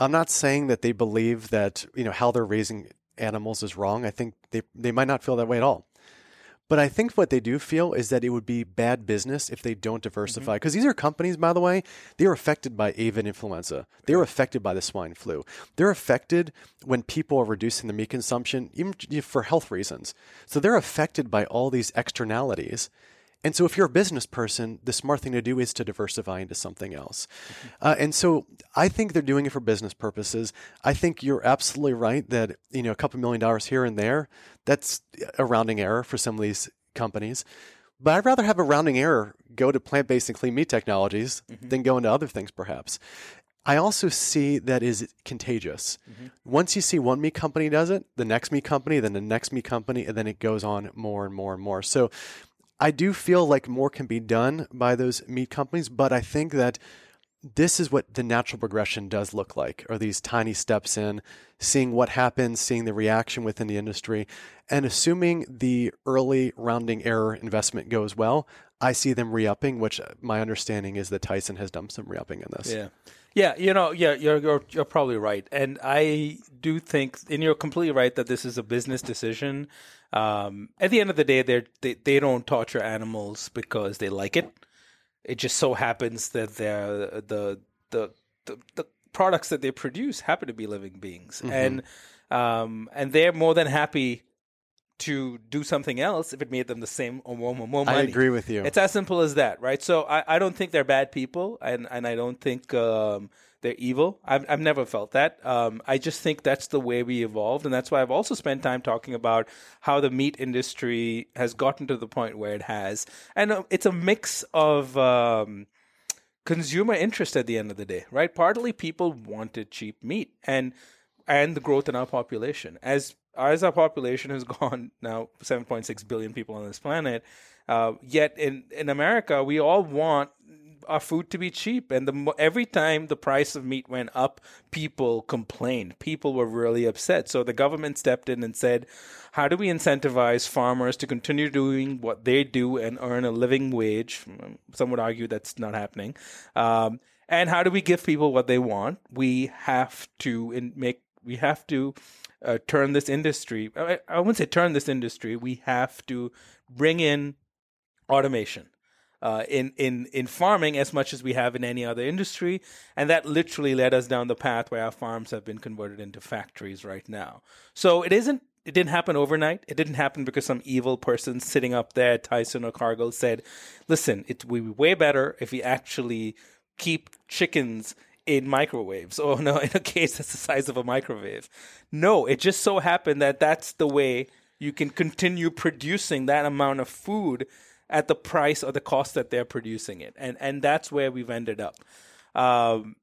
I'm not saying that they believe that you know how they're raising animals is wrong. I think they they might not feel that way at all. But I think what they do feel is that it would be bad business if they don't diversify. Because mm-hmm. these are companies, by the way, they are affected by avian influenza. They are affected by the swine flu. They're affected when people are reducing the meat consumption, even for health reasons. So they're affected by all these externalities. And so, if you're a business person, the smart thing to do is to diversify into something else. Mm-hmm. Uh, and so, I think they're doing it for business purposes. I think you're absolutely right that you know a couple million dollars here and there that's a rounding error for some of these companies. But I'd rather have a rounding error go to plant based and clean meat technologies mm-hmm. than go into other things, perhaps. I also see that is contagious. Mm-hmm. Once you see one meat company does it, the next meat company, then the next meat company, and then it goes on more and more and more. So I do feel like more can be done by those meat companies, but I think that this is what the natural progression does look like are these tiny steps in seeing what happens seeing the reaction within the industry and assuming the early rounding error investment goes well i see them re-upping which uh, my understanding is that tyson has done some re-upping in this. Yeah. Yeah you know yeah you're, you're, you're probably right. And i do think and you're completely right that this is a business decision um, at the end of the day they they don't torture animals because they like it it just so happens that they're the the the, the products that they produce happen to be living beings, mm-hmm. and um, and they're more than happy to do something else if it made them the same or more, more money. I agree with you. It's as simple as that, right? So I, I don't think they're bad people, and and I don't think um, they're evil. I've, I've never felt that. Um, I just think that's the way we evolved. And that's why I've also spent time talking about how the meat industry has gotten to the point where it has. And uh, it's a mix of. Um, consumer interest at the end of the day, right? Partly people wanted cheap meat and and the growth in our population. As as our population has gone now 7.6 billion people on this planet, uh, yet in in America we all want our food to be cheap. And the every time the price of meat went up, people complained. People were really upset. So the government stepped in and said, "How do we incentivize farmers to continue doing what they do and earn a living wage?" Some would argue that's not happening. Um, and how do we give people what they want? We have to make. We have to uh, turn this industry. I, I wouldn't say turn this industry. We have to bring in automation uh, in in in farming as much as we have in any other industry, and that literally led us down the path where our farms have been converted into factories right now. So it isn't. It didn't happen overnight. It didn't happen because some evil person sitting up there Tyson or Cargill said, "Listen, it would be way better if we actually keep chickens in microwaves or no in a case that's the size of a microwave no it just so happened that that's the way you can continue producing that amount of food at the price or the cost that they're producing it, and and that's where we've ended up. Um,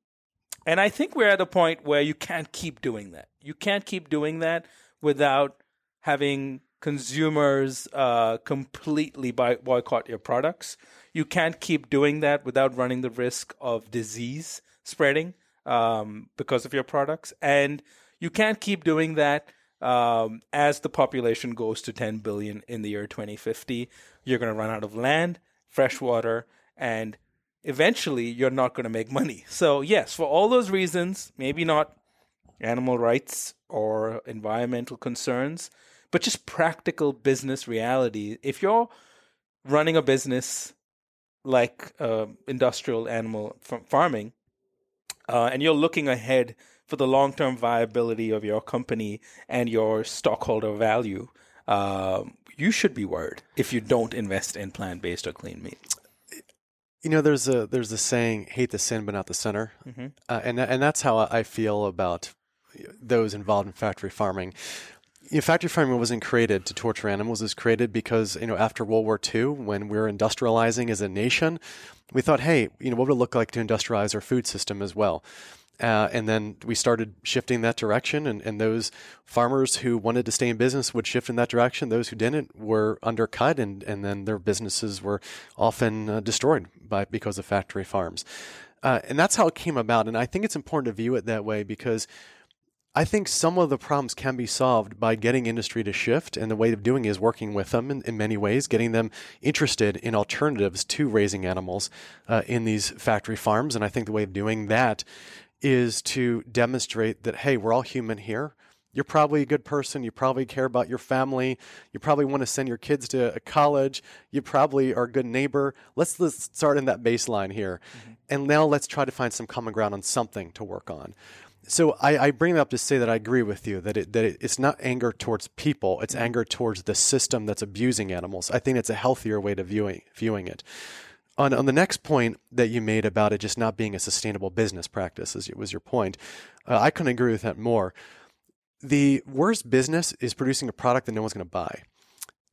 and I think we're at a point where you can't keep doing that. You can't keep doing that without having consumers uh, completely boycott your products. You can't keep doing that without running the risk of disease spreading um, because of your products. And you can't keep doing that um, as the population goes to 10 billion in the year 2050 you're going to run out of land, fresh water, and eventually you're not going to make money. So, yes, for all those reasons, maybe not animal rights or environmental concerns, but just practical business reality. If you're running a business like uh, industrial animal farming, uh, and you're looking ahead for the long term viability of your company and your stockholder value, uh, you should be worried if you don't invest in plant based or clean meat. You know, there's a there's a saying, "Hate the sin, but not the sinner," mm-hmm. uh, and and that's how I feel about those involved in factory farming. You know, factory farming wasn't created to torture animals. It was created because you know after World War II, when we were industrializing as a nation, we thought, hey, you know, what would it look like to industrialize our food system as well? Uh, and then we started shifting that direction, and, and those farmers who wanted to stay in business would shift in that direction. Those who didn't were undercut, and, and then their businesses were often uh, destroyed by because of factory farms. Uh, and that's how it came about. And I think it's important to view it that way because I think some of the problems can be solved by getting industry to shift. And the way of doing is working with them in, in many ways, getting them interested in alternatives to raising animals uh, in these factory farms. And I think the way of doing that is to demonstrate that, hey, we're all human here. You're probably a good person. You probably care about your family. You probably want to send your kids to a college. You probably are a good neighbor. Let's, let's start in that baseline here. Mm-hmm. And now let's try to find some common ground on something to work on. so I, I, bring that up to say that I agree with you that it, that it, it's not anger towards people; it's mm-hmm. anger towards the system that's abusing animals. I think it's a healthier way to viewing viewing it. On on the next point that you made about it just not being a sustainable business practice, as it was your point, uh, I couldn't agree with that more. The worst business is producing a product that no one's going to buy,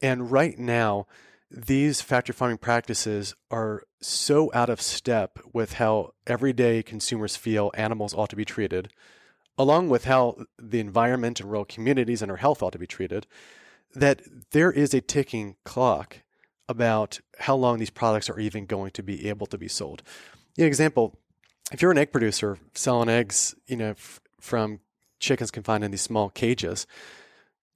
and right now these factory farming practices are so out of step with how everyday consumers feel animals ought to be treated, along with how the environment and rural communities and our health ought to be treated, that there is a ticking clock about how long these products are even going to be able to be sold. An example, if you're an egg producer selling eggs, you know, f- from chickens confined in these small cages,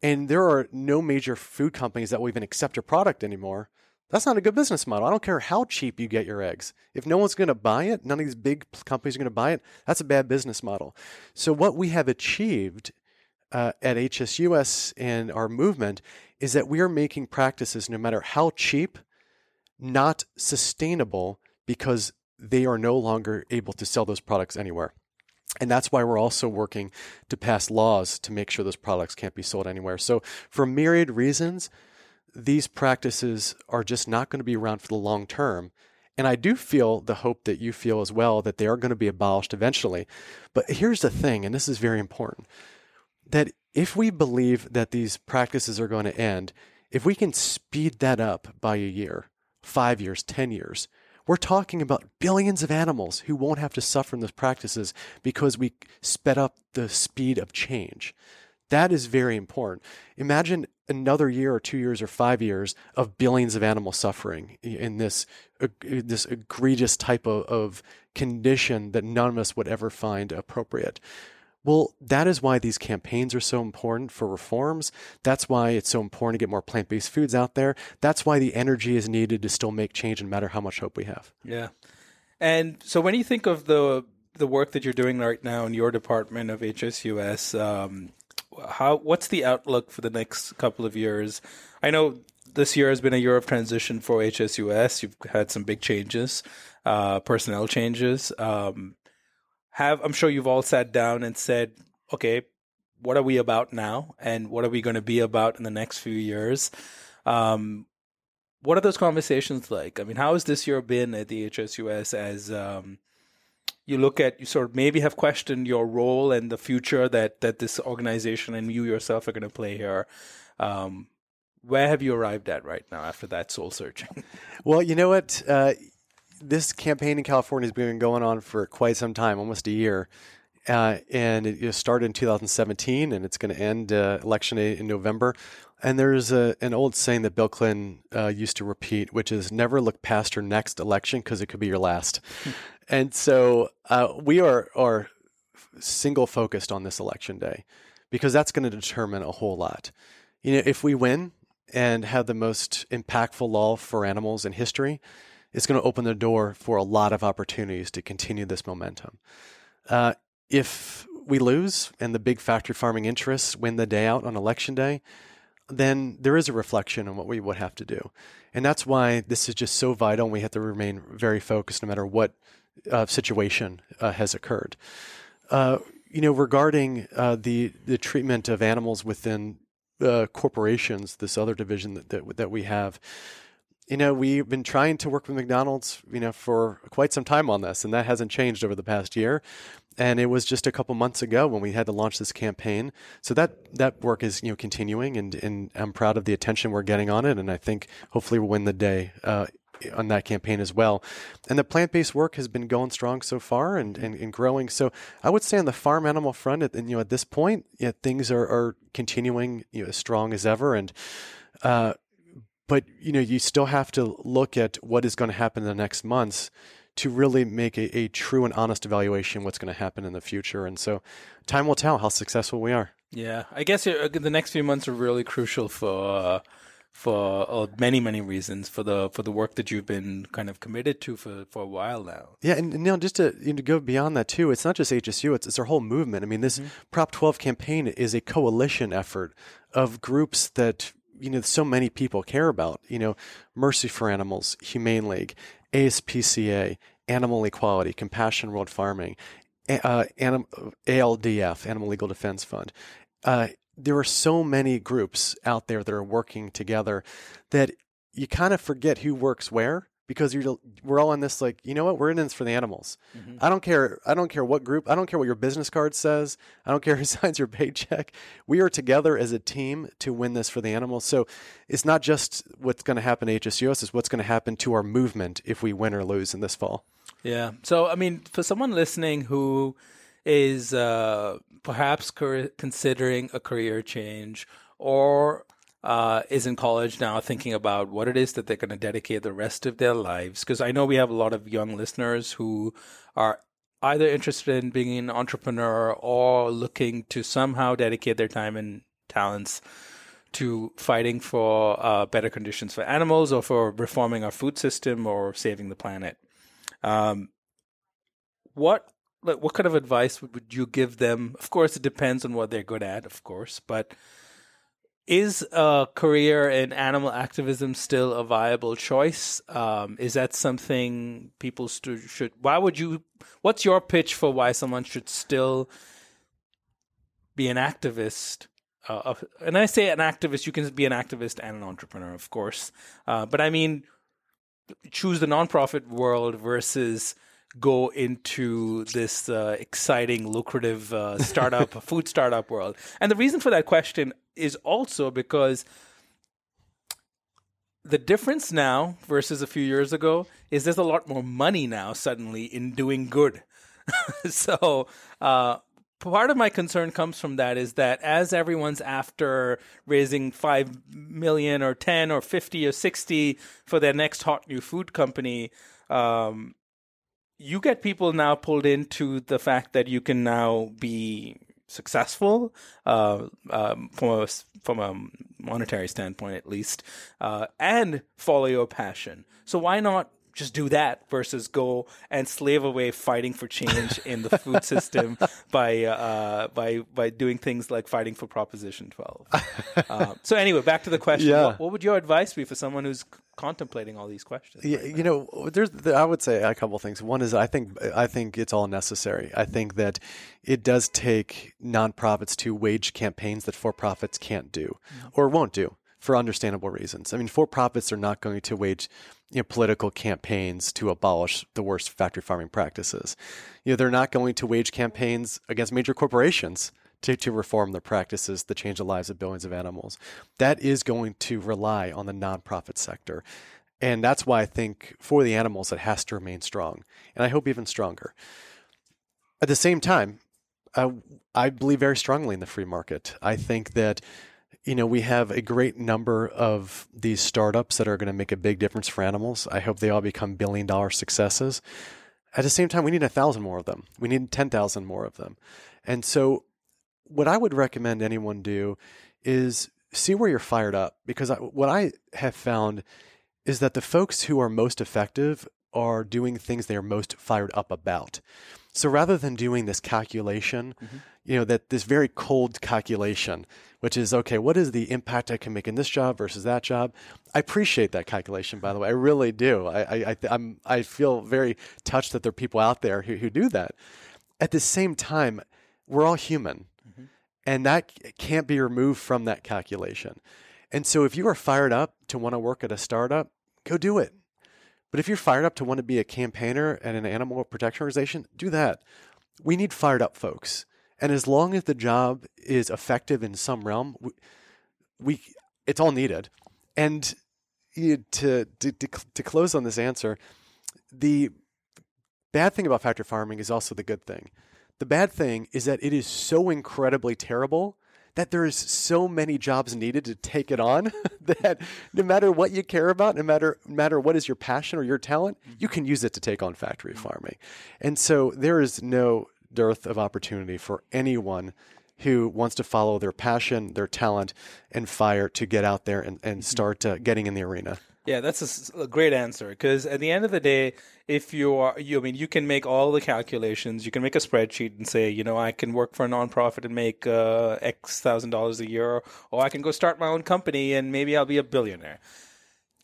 and there are no major food companies that will even accept your product anymore, that's not a good business model. I don't care how cheap you get your eggs. If no one's going to buy it, none of these big companies are going to buy it, that's a bad business model. So, what we have achieved uh, at HSUS and our movement is that we are making practices, no matter how cheap, not sustainable because they are no longer able to sell those products anywhere. And that's why we're also working to pass laws to make sure those products can't be sold anywhere. So, for myriad reasons, these practices are just not going to be around for the long term. And I do feel the hope that you feel as well that they are going to be abolished eventually. But here's the thing, and this is very important that if we believe that these practices are going to end, if we can speed that up by a year, five years, 10 years, we're talking about billions of animals who won't have to suffer in those practices because we sped up the speed of change. That is very important. Imagine another year or two years or five years of billions of animals suffering in this uh, this egregious type of, of condition that none of us would ever find appropriate. Well, that is why these campaigns are so important for reforms. That's why it's so important to get more plant based foods out there. That's why the energy is needed to still make change, no matter how much hope we have. Yeah. And so when you think of the the work that you're doing right now in your department of HSUS, um, how what's the outlook for the next couple of years? I know this year has been a year of transition for HSUS. You've had some big changes, uh, personnel changes. Um, have I'm sure you've all sat down and said, okay, what are we about now, and what are we going to be about in the next few years? Um, what are those conversations like? I mean, how has this year been at the HSUS as um, you look at you sort of maybe have questioned your role and the future that that this organization and you yourself are going to play here. Um, where have you arrived at right now after that soul searching? Well, you know what. Uh, this campaign in California has been going on for quite some time, almost a year. Uh, and it, started in 2017 and it's going to end uh, election day in November. And there's a, an old saying that Bill Clinton uh, used to repeat, which is never look past your next election because it could be your last. Hmm. and so uh, we are, are single focused on this election day because that's going to determine a whole lot. You know, if we win and have the most impactful law for animals in history, it's going to open the door for a lot of opportunities to continue this momentum. Uh, if we lose and the big factory farming interests win the day out on election day, then there is a reflection on what we would have to do. And that's why this is just so vital and we have to remain very focused no matter what uh, situation uh, has occurred. Uh, you know, regarding uh, the, the treatment of animals within uh, corporations, this other division that, that, that we have, you know, we've been trying to work with McDonald's, you know, for quite some time on this, and that hasn't changed over the past year. And it was just a couple months ago when we had to launch this campaign. So that that work is you know continuing, and and I'm proud of the attention we're getting on it, and I think hopefully we'll win the day. Uh, on that campaign as well. And the plant based work has been going strong so far and, and, and, growing. So I would say on the farm animal front, at, you know, at this point, yeah, things are, are continuing you know, as strong as ever. And uh, but you know you still have to look at what is going to happen in the next months to really make a, a true and honest evaluation what's going to happen in the future and so time will tell how successful we are yeah i guess uh, the next few months are really crucial for uh, for uh, many many reasons for the for the work that you've been kind of committed to for for a while now. Yeah, and, and you know, just to, you know, go beyond that too, it's not just HSU; it's it's our whole movement. I mean, this mm-hmm. Prop 12 campaign is a coalition effort of groups that you know so many people care about. You know, Mercy for Animals, Humane League, ASPCA, Animal Equality, Compassion World Farming, uh, anim- ALDF, Animal Legal Defense Fund. Uh, there are so many groups out there that are working together that you kind of forget who works where because you're we're all on this like you know what we're in this for the animals. Mm-hmm. I don't care. I don't care what group. I don't care what your business card says. I don't care who signs your paycheck. We are together as a team to win this for the animals. So it's not just what's going to happen to HSUS. It's what's going to happen to our movement if we win or lose in this fall. Yeah. So I mean, for someone listening who is uh, perhaps considering a career change or uh, is in college now thinking about what it is that they're going to dedicate the rest of their lives. Because I know we have a lot of young listeners who are either interested in being an entrepreneur or looking to somehow dedicate their time and talents to fighting for uh, better conditions for animals or for reforming our food system or saving the planet. Um, what what kind of advice would you give them? Of course, it depends on what they're good at, of course, but is a career in animal activism still a viable choice? Um, is that something people st- should? Why would you? What's your pitch for why someone should still be an activist? Uh, and I say an activist, you can be an activist and an entrepreneur, of course. Uh, but I mean, choose the nonprofit world versus go into this uh, exciting, lucrative uh, startup, food startup world? And the reason for that question is also because the difference now versus a few years ago is there's a lot more money now suddenly in doing good. so, uh, part of my concern comes from that is that as everyone's after raising 5 million or 10 or 50 or 60 for their next hot new food company, um, you get people now pulled into the fact that you can now be successful uh, um, from a from a monetary standpoint, at least, uh, and follow your passion. So why not just do that versus go and slave away fighting for change in the food system by uh, by by doing things like fighting for Proposition 12. uh, so anyway, back to the question: yeah. what, what, would your advice be for someone who's contemplating all these questions? Yeah, right you know, there's I would say a couple things. One is I think I think it's all necessary. I think that it does take nonprofits to wage campaigns that for-profits can't do mm-hmm. or won't do for understandable reasons. I mean, for-profits are not going to wage you know, political campaigns to abolish the worst factory farming practices. You know, they're not going to wage campaigns against major corporations to, to reform their practices to change the lives of billions of animals. That is going to rely on the nonprofit sector. And that's why I think for the animals, it has to remain strong. And I hope even stronger. At the same time, I believe very strongly in the free market. I think that you know, we have a great number of these startups that are going to make a big difference for animals. I hope they all become billion dollar successes. At the same time, we need a thousand more of them. We need 10,000 more of them. And so, what I would recommend anyone do is see where you're fired up because I, what I have found is that the folks who are most effective are doing things they are most fired up about. So rather than doing this calculation, mm-hmm. you know, that this very cold calculation, which is okay, what is the impact I can make in this job versus that job? I appreciate that calculation, by the way. I really do. I I, I am I feel very touched that there are people out there who, who do that. At the same time, we're all human, mm-hmm. and that can't be removed from that calculation. And so, if you are fired up to want to work at a startup, go do it but if you're fired up to want to be a campaigner at an animal protection organization, do that. We need fired up folks. And as long as the job is effective in some realm, we, we it's all needed. And you, to, to, to close on this answer, the bad thing about factory farming is also the good thing. The bad thing is that it is so incredibly terrible that there's so many jobs needed to take it on that no matter what you care about, no matter no matter what is your passion or your talent, you mm-hmm. can use it to take on factory mm-hmm. farming. And so there is no dearth of opportunity for anyone who wants to follow their passion, their talent, and fire to get out there and, and start uh, getting in the arena. Yeah, that's a, a great answer because at the end of the day, if you are, you I mean, you can make all the calculations. You can make a spreadsheet and say, you know, I can work for a nonprofit and make uh, X thousand dollars a year, or I can go start my own company and maybe I'll be a billionaire.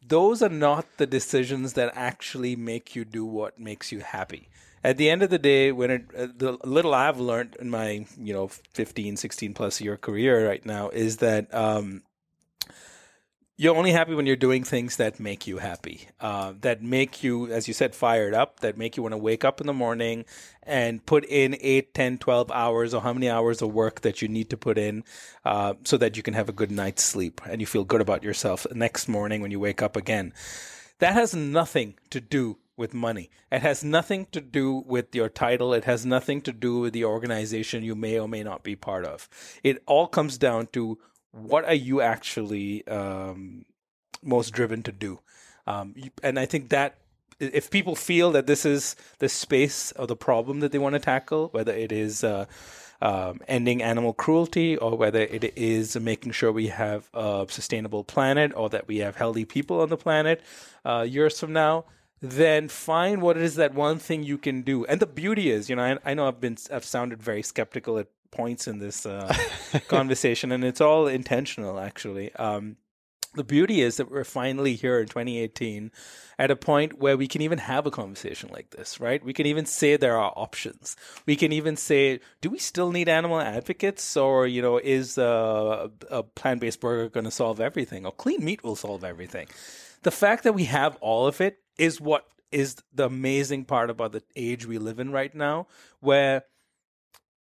Those are not the decisions that actually make you do what makes you happy. At the end of the day, when it, uh, the little I've learned in my, you know, 15, 16 plus year career right now is that um, you're only happy when you're doing things that make you happy, uh, that make you, as you said, fired up, that make you want to wake up in the morning and put in 8, 10, 12 hours or how many hours of work that you need to put in uh, so that you can have a good night's sleep and you feel good about yourself next morning when you wake up again. That has nothing to do with money. It has nothing to do with your title. It has nothing to do with the organization you may or may not be part of. It all comes down to what are you actually um, most driven to do? Um, and I think that if people feel that this is the space or the problem that they want to tackle, whether it is uh, um, ending animal cruelty or whether it is making sure we have a sustainable planet or that we have healthy people on the planet uh, years from now, then find what it is that one thing you can do. And the beauty is, you know, I, I know I've been I've sounded very skeptical at points in this uh, conversation, and it's all intentional, actually. Um, the beauty is that we're finally here in 2018 at a point where we can even have a conversation like this, right? We can even say there are options. We can even say, do we still need animal advocates, or you know, is uh, a plant-based burger going to solve everything, or clean meat will solve everything? The fact that we have all of it is what is the amazing part about the age we live in right now, where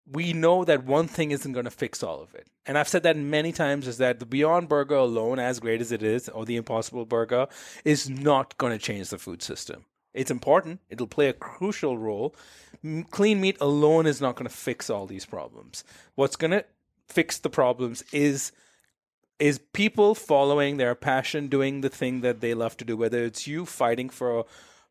we know that one thing isn't going to fix all of it. And I've said that many times is that the Beyond Burger alone, as great as it is, or the Impossible Burger, is not going to change the food system. It's important, it'll play a crucial role. Clean meat alone is not going to fix all these problems. What's going to fix the problems is is people following their passion doing the thing that they love to do whether it's you fighting for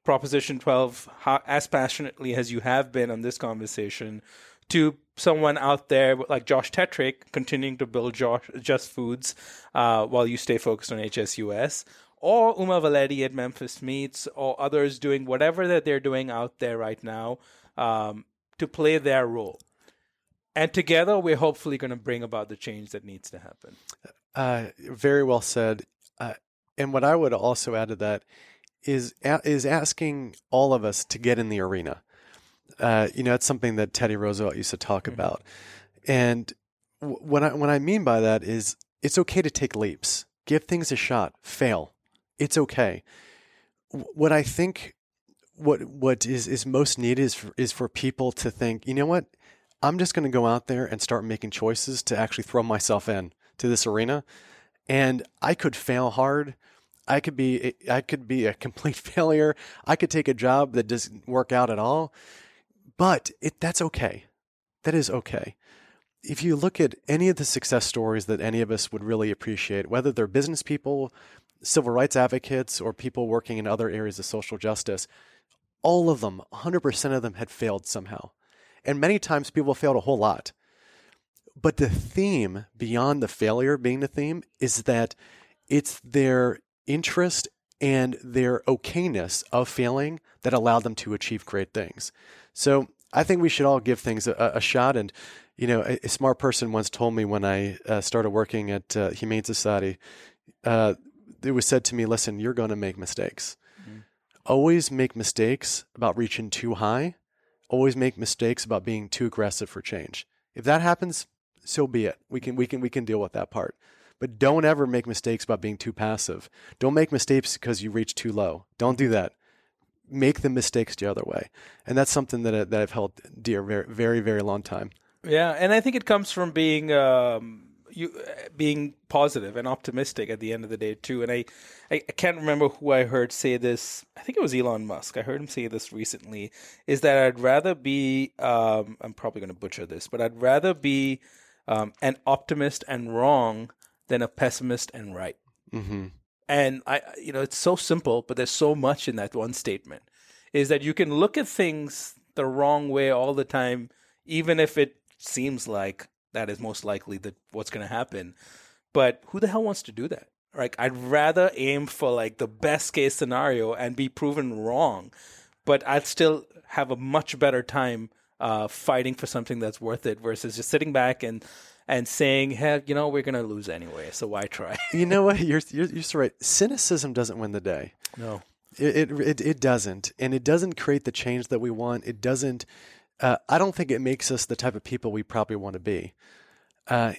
proposition 12 how, as passionately as you have been on this conversation to someone out there like Josh Tetrick continuing to build Josh, Just Foods uh, while you stay focused on HSUS, or Uma Valeti at Memphis Meats, or others doing whatever that they're doing out there right now um, to play their role. And together, we're hopefully going to bring about the change that needs to happen. Uh, very well said. Uh, and what I would also add to that is is asking all of us to get in the arena uh, you know, it's something that Teddy Roosevelt used to talk mm-hmm. about. And w- what I what I mean by that is it's okay to take leaps, give things a shot, fail. It's okay. W- what I think what what is is most needed is for, is for people to think, you know what? I'm just going to go out there and start making choices to actually throw myself in to this arena. And I could fail hard. I could be I could be a complete failure. I could take a job that doesn't work out at all. But it, that's okay. That is okay. If you look at any of the success stories that any of us would really appreciate, whether they're business people, civil rights advocates, or people working in other areas of social justice, all of them, 100% of them had failed somehow. And many times people failed a whole lot. But the theme, beyond the failure being the theme, is that it's their interest and their okayness of failing that allowed them to achieve great things. So I think we should all give things a, a shot. And, you know, a, a, smart person once told me when I uh, started working at uh, Humane Society, uh, it was said to me, listen, you're going to make mistakes. Mm-hmm. Always make mistakes about reaching too high. Always make mistakes about being too aggressive for change. If that happens, so be it. We can, we can, we can deal with that part. But don't ever make mistakes about being too passive. Don't make mistakes because you reach too low. Don't do that make the mistakes the other way. And that's something that, that I've held dear very, very, very long time. Yeah. And I think it comes from being, um, you being positive and optimistic at the end of the day too. And I, I, I can't remember who I heard say this. I think it was Elon Musk. I heard him say this recently. Is that I'd rather be. Um, I'm probably going to butcher this, but I'd rather be um, an optimist and wrong than a pessimist and right. Mm-hmm and I, you know, it's so simple, but there's so much in that one statement. Is that you can look at things the wrong way all the time, even if it seems like that is most likely that what's going to happen. But who the hell wants to do that? Like, I'd rather aim for like the best case scenario and be proven wrong, but I'd still have a much better time uh, fighting for something that's worth it versus just sitting back and and saying, "Hey, you know, we're going to lose anyway, so why try?" you know what? You're, you're you're so right. Cynicism doesn't win the day. No. It, it it it doesn't, and it doesn't create the change that we want. It doesn't. Uh, I don't think it makes us the type of people we probably want to be. Uh,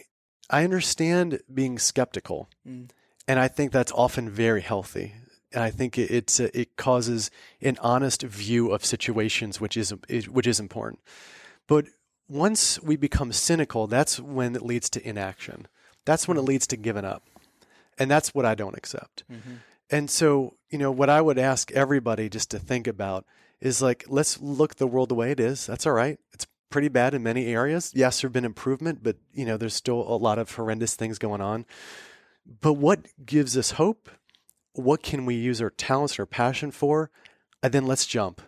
I understand being skeptical, Mm. and I think that's often very healthy. And I think it it's, uh, it causes an honest view of situations, which is is- which is important. But once we become cynical, that's when it leads to inaction. That's when it leads to giving up, and that's what I don't accept. And so, you know, what I would ask everybody just to think about is like, let's look the world the way it is. That's all right. It's pretty bad in many areas. Yes, there've been improvement, but you know, there's still a lot of horrendous things going on. But what gives us hope? What can we use our talents or passion for? And then let's jump.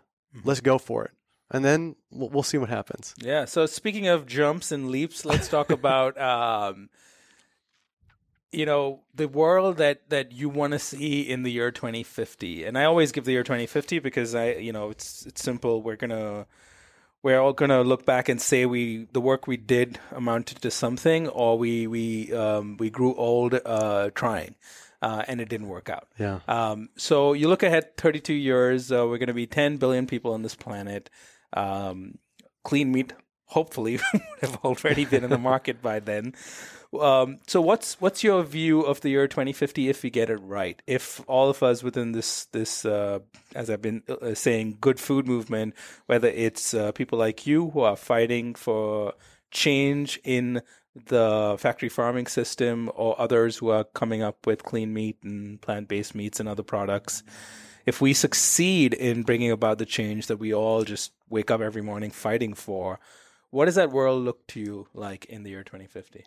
Let's go for it. And then we'll, we'll see what happens. Yeah. So speaking of jumps and leaps, let's talk about um, you know the world that that you want to see in the year 2050. And I always give the year 2050 because I you know it's it's simple. We're gonna we're all gonna look back and say we the work we did amounted to something, or we we um, we grew old uh, trying. Uh, and it didn't work out. Yeah. Um, so you look ahead 32 years, uh, we're going to be 10 billion people on this planet. Um, clean meat, hopefully, would have already been in the market by then. Um, so what's what's your view of the year 2050 if we get it right? If all of us within this this uh, as I've been uh, saying, good food movement, whether it's uh, people like you who are fighting for change in the factory farming system or others who are coming up with clean meat and plant-based meats and other products if we succeed in bringing about the change that we all just wake up every morning fighting for what does that world look to you like in the year 2050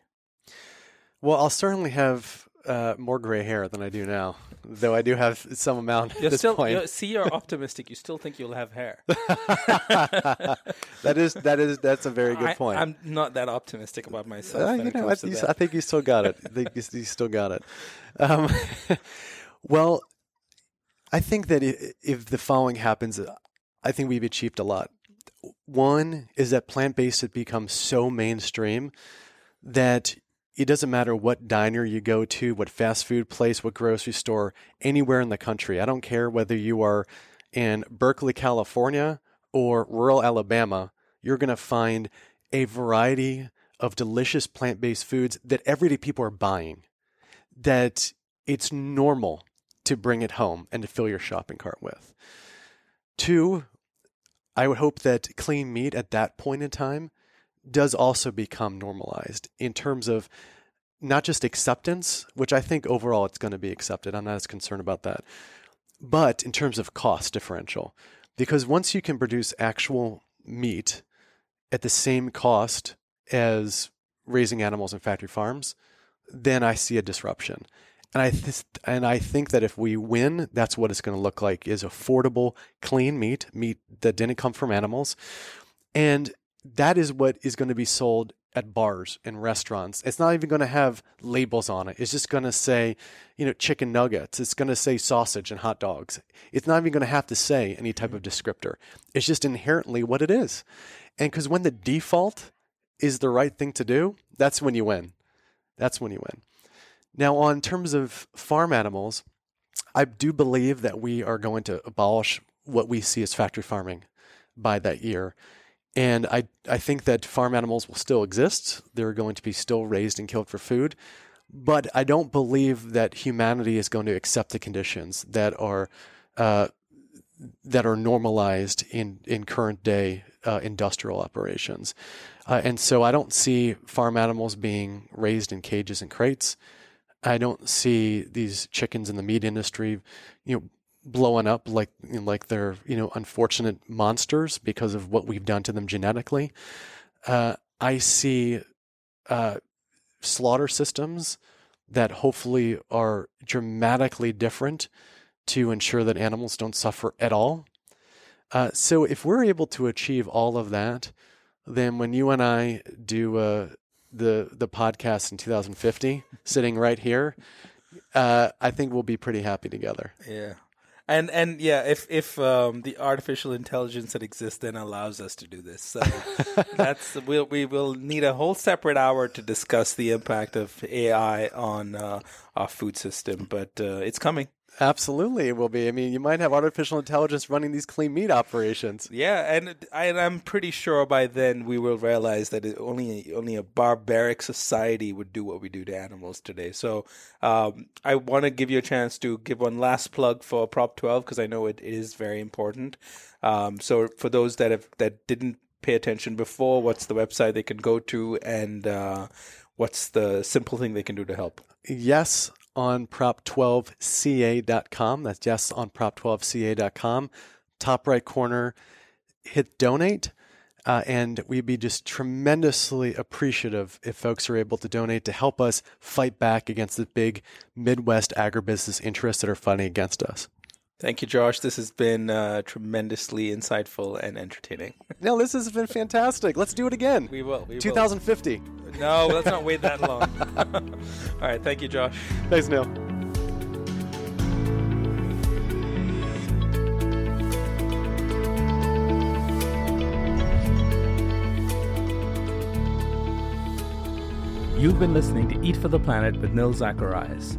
Well, I'll certainly have uh, more gray hair than I do now, though I do have some amount at you're this still point. you're, see you're optimistic you still think you'll have hair that is that is that's a very good I, point. i'm not that optimistic about myself Uh, you know, I, you. I think you still got it. I think you, you still got it. Um, well, I think that if the following happens, I think we've achieved a lot. One is that plant based has become so mainstream that it doesn't matter what diner you go to, what fast food place, what grocery store, anywhere in the country. I don't care whether you are in Berkeley, California or rural Alabama, you're going to find a variety of delicious plant based foods that everyday people are buying, that it's normal to bring it home and to fill your shopping cart with. Two, I would hope that clean meat at that point in time does also become normalized in terms of not just acceptance, which I think overall it's going to be accepted. I'm not as concerned about that, but in terms of cost differential. Because once you can produce actual meat at the same cost as raising animals in factory farms, then I see a disruption. And I th- and I think that if we win, that's what it's going to look like: is affordable, clean meat, meat that didn't come from animals, and that is what is going to be sold at bars and restaurants. It's not even going to have labels on it. It's just going to say, you know, chicken nuggets. It's going to say sausage and hot dogs. It's not even going to have to say any type of mm-hmm. descriptor. It's just inherently what it is. And because when the default is the right thing to do, that's when you win. That's when you win. Now, on terms of farm animals, I do believe that we are going to abolish what we see as factory farming by that year. And I, I think that farm animals will still exist. They're going to be still raised and killed for food. But I don't believe that humanity is going to accept the conditions that are uh, that are normalized in, in current day uh, industrial operations. Uh, and so I don't see farm animals being raised in cages and crates. I don't see these chickens in the meat industry, you know, blowing up like like they're you know unfortunate monsters because of what we've done to them genetically. Uh, I see uh, slaughter systems that hopefully are dramatically different to ensure that animals don't suffer at all. Uh, so if we're able to achieve all of that, then when you and I do uh, the the podcast in 2050, sitting right here, uh, I think we'll be pretty happy together. Yeah. And and yeah, if if um, the artificial intelligence that exists then allows us to do this, so that's we'll, we will need a whole separate hour to discuss the impact of AI on uh, our food system. But uh, it's coming. Absolutely, it will be. I mean, you might have artificial intelligence running these clean meat operations. Yeah, and I, I'm pretty sure by then we will realize that it, only only a barbaric society would do what we do to animals today. So um, I want to give you a chance to give one last plug for Prop 12 because I know it is very important. Um, so for those that have that didn't pay attention before, what's the website they can go to, and uh, what's the simple thing they can do to help? Yes, on prop12ca.com. That's yes on prop12ca.com. Top right corner, hit donate. Uh, and we'd be just tremendously appreciative if folks are able to donate to help us fight back against the big Midwest agribusiness interests that are fighting against us. Thank you, Josh. This has been uh, tremendously insightful and entertaining. No, this has been fantastic. Let's do it again. We will. We 2050. Will. No, let's not wait that long. All right. Thank you, Josh. Thanks, Nil. You've been listening to Eat for the Planet with Nil Zacharias.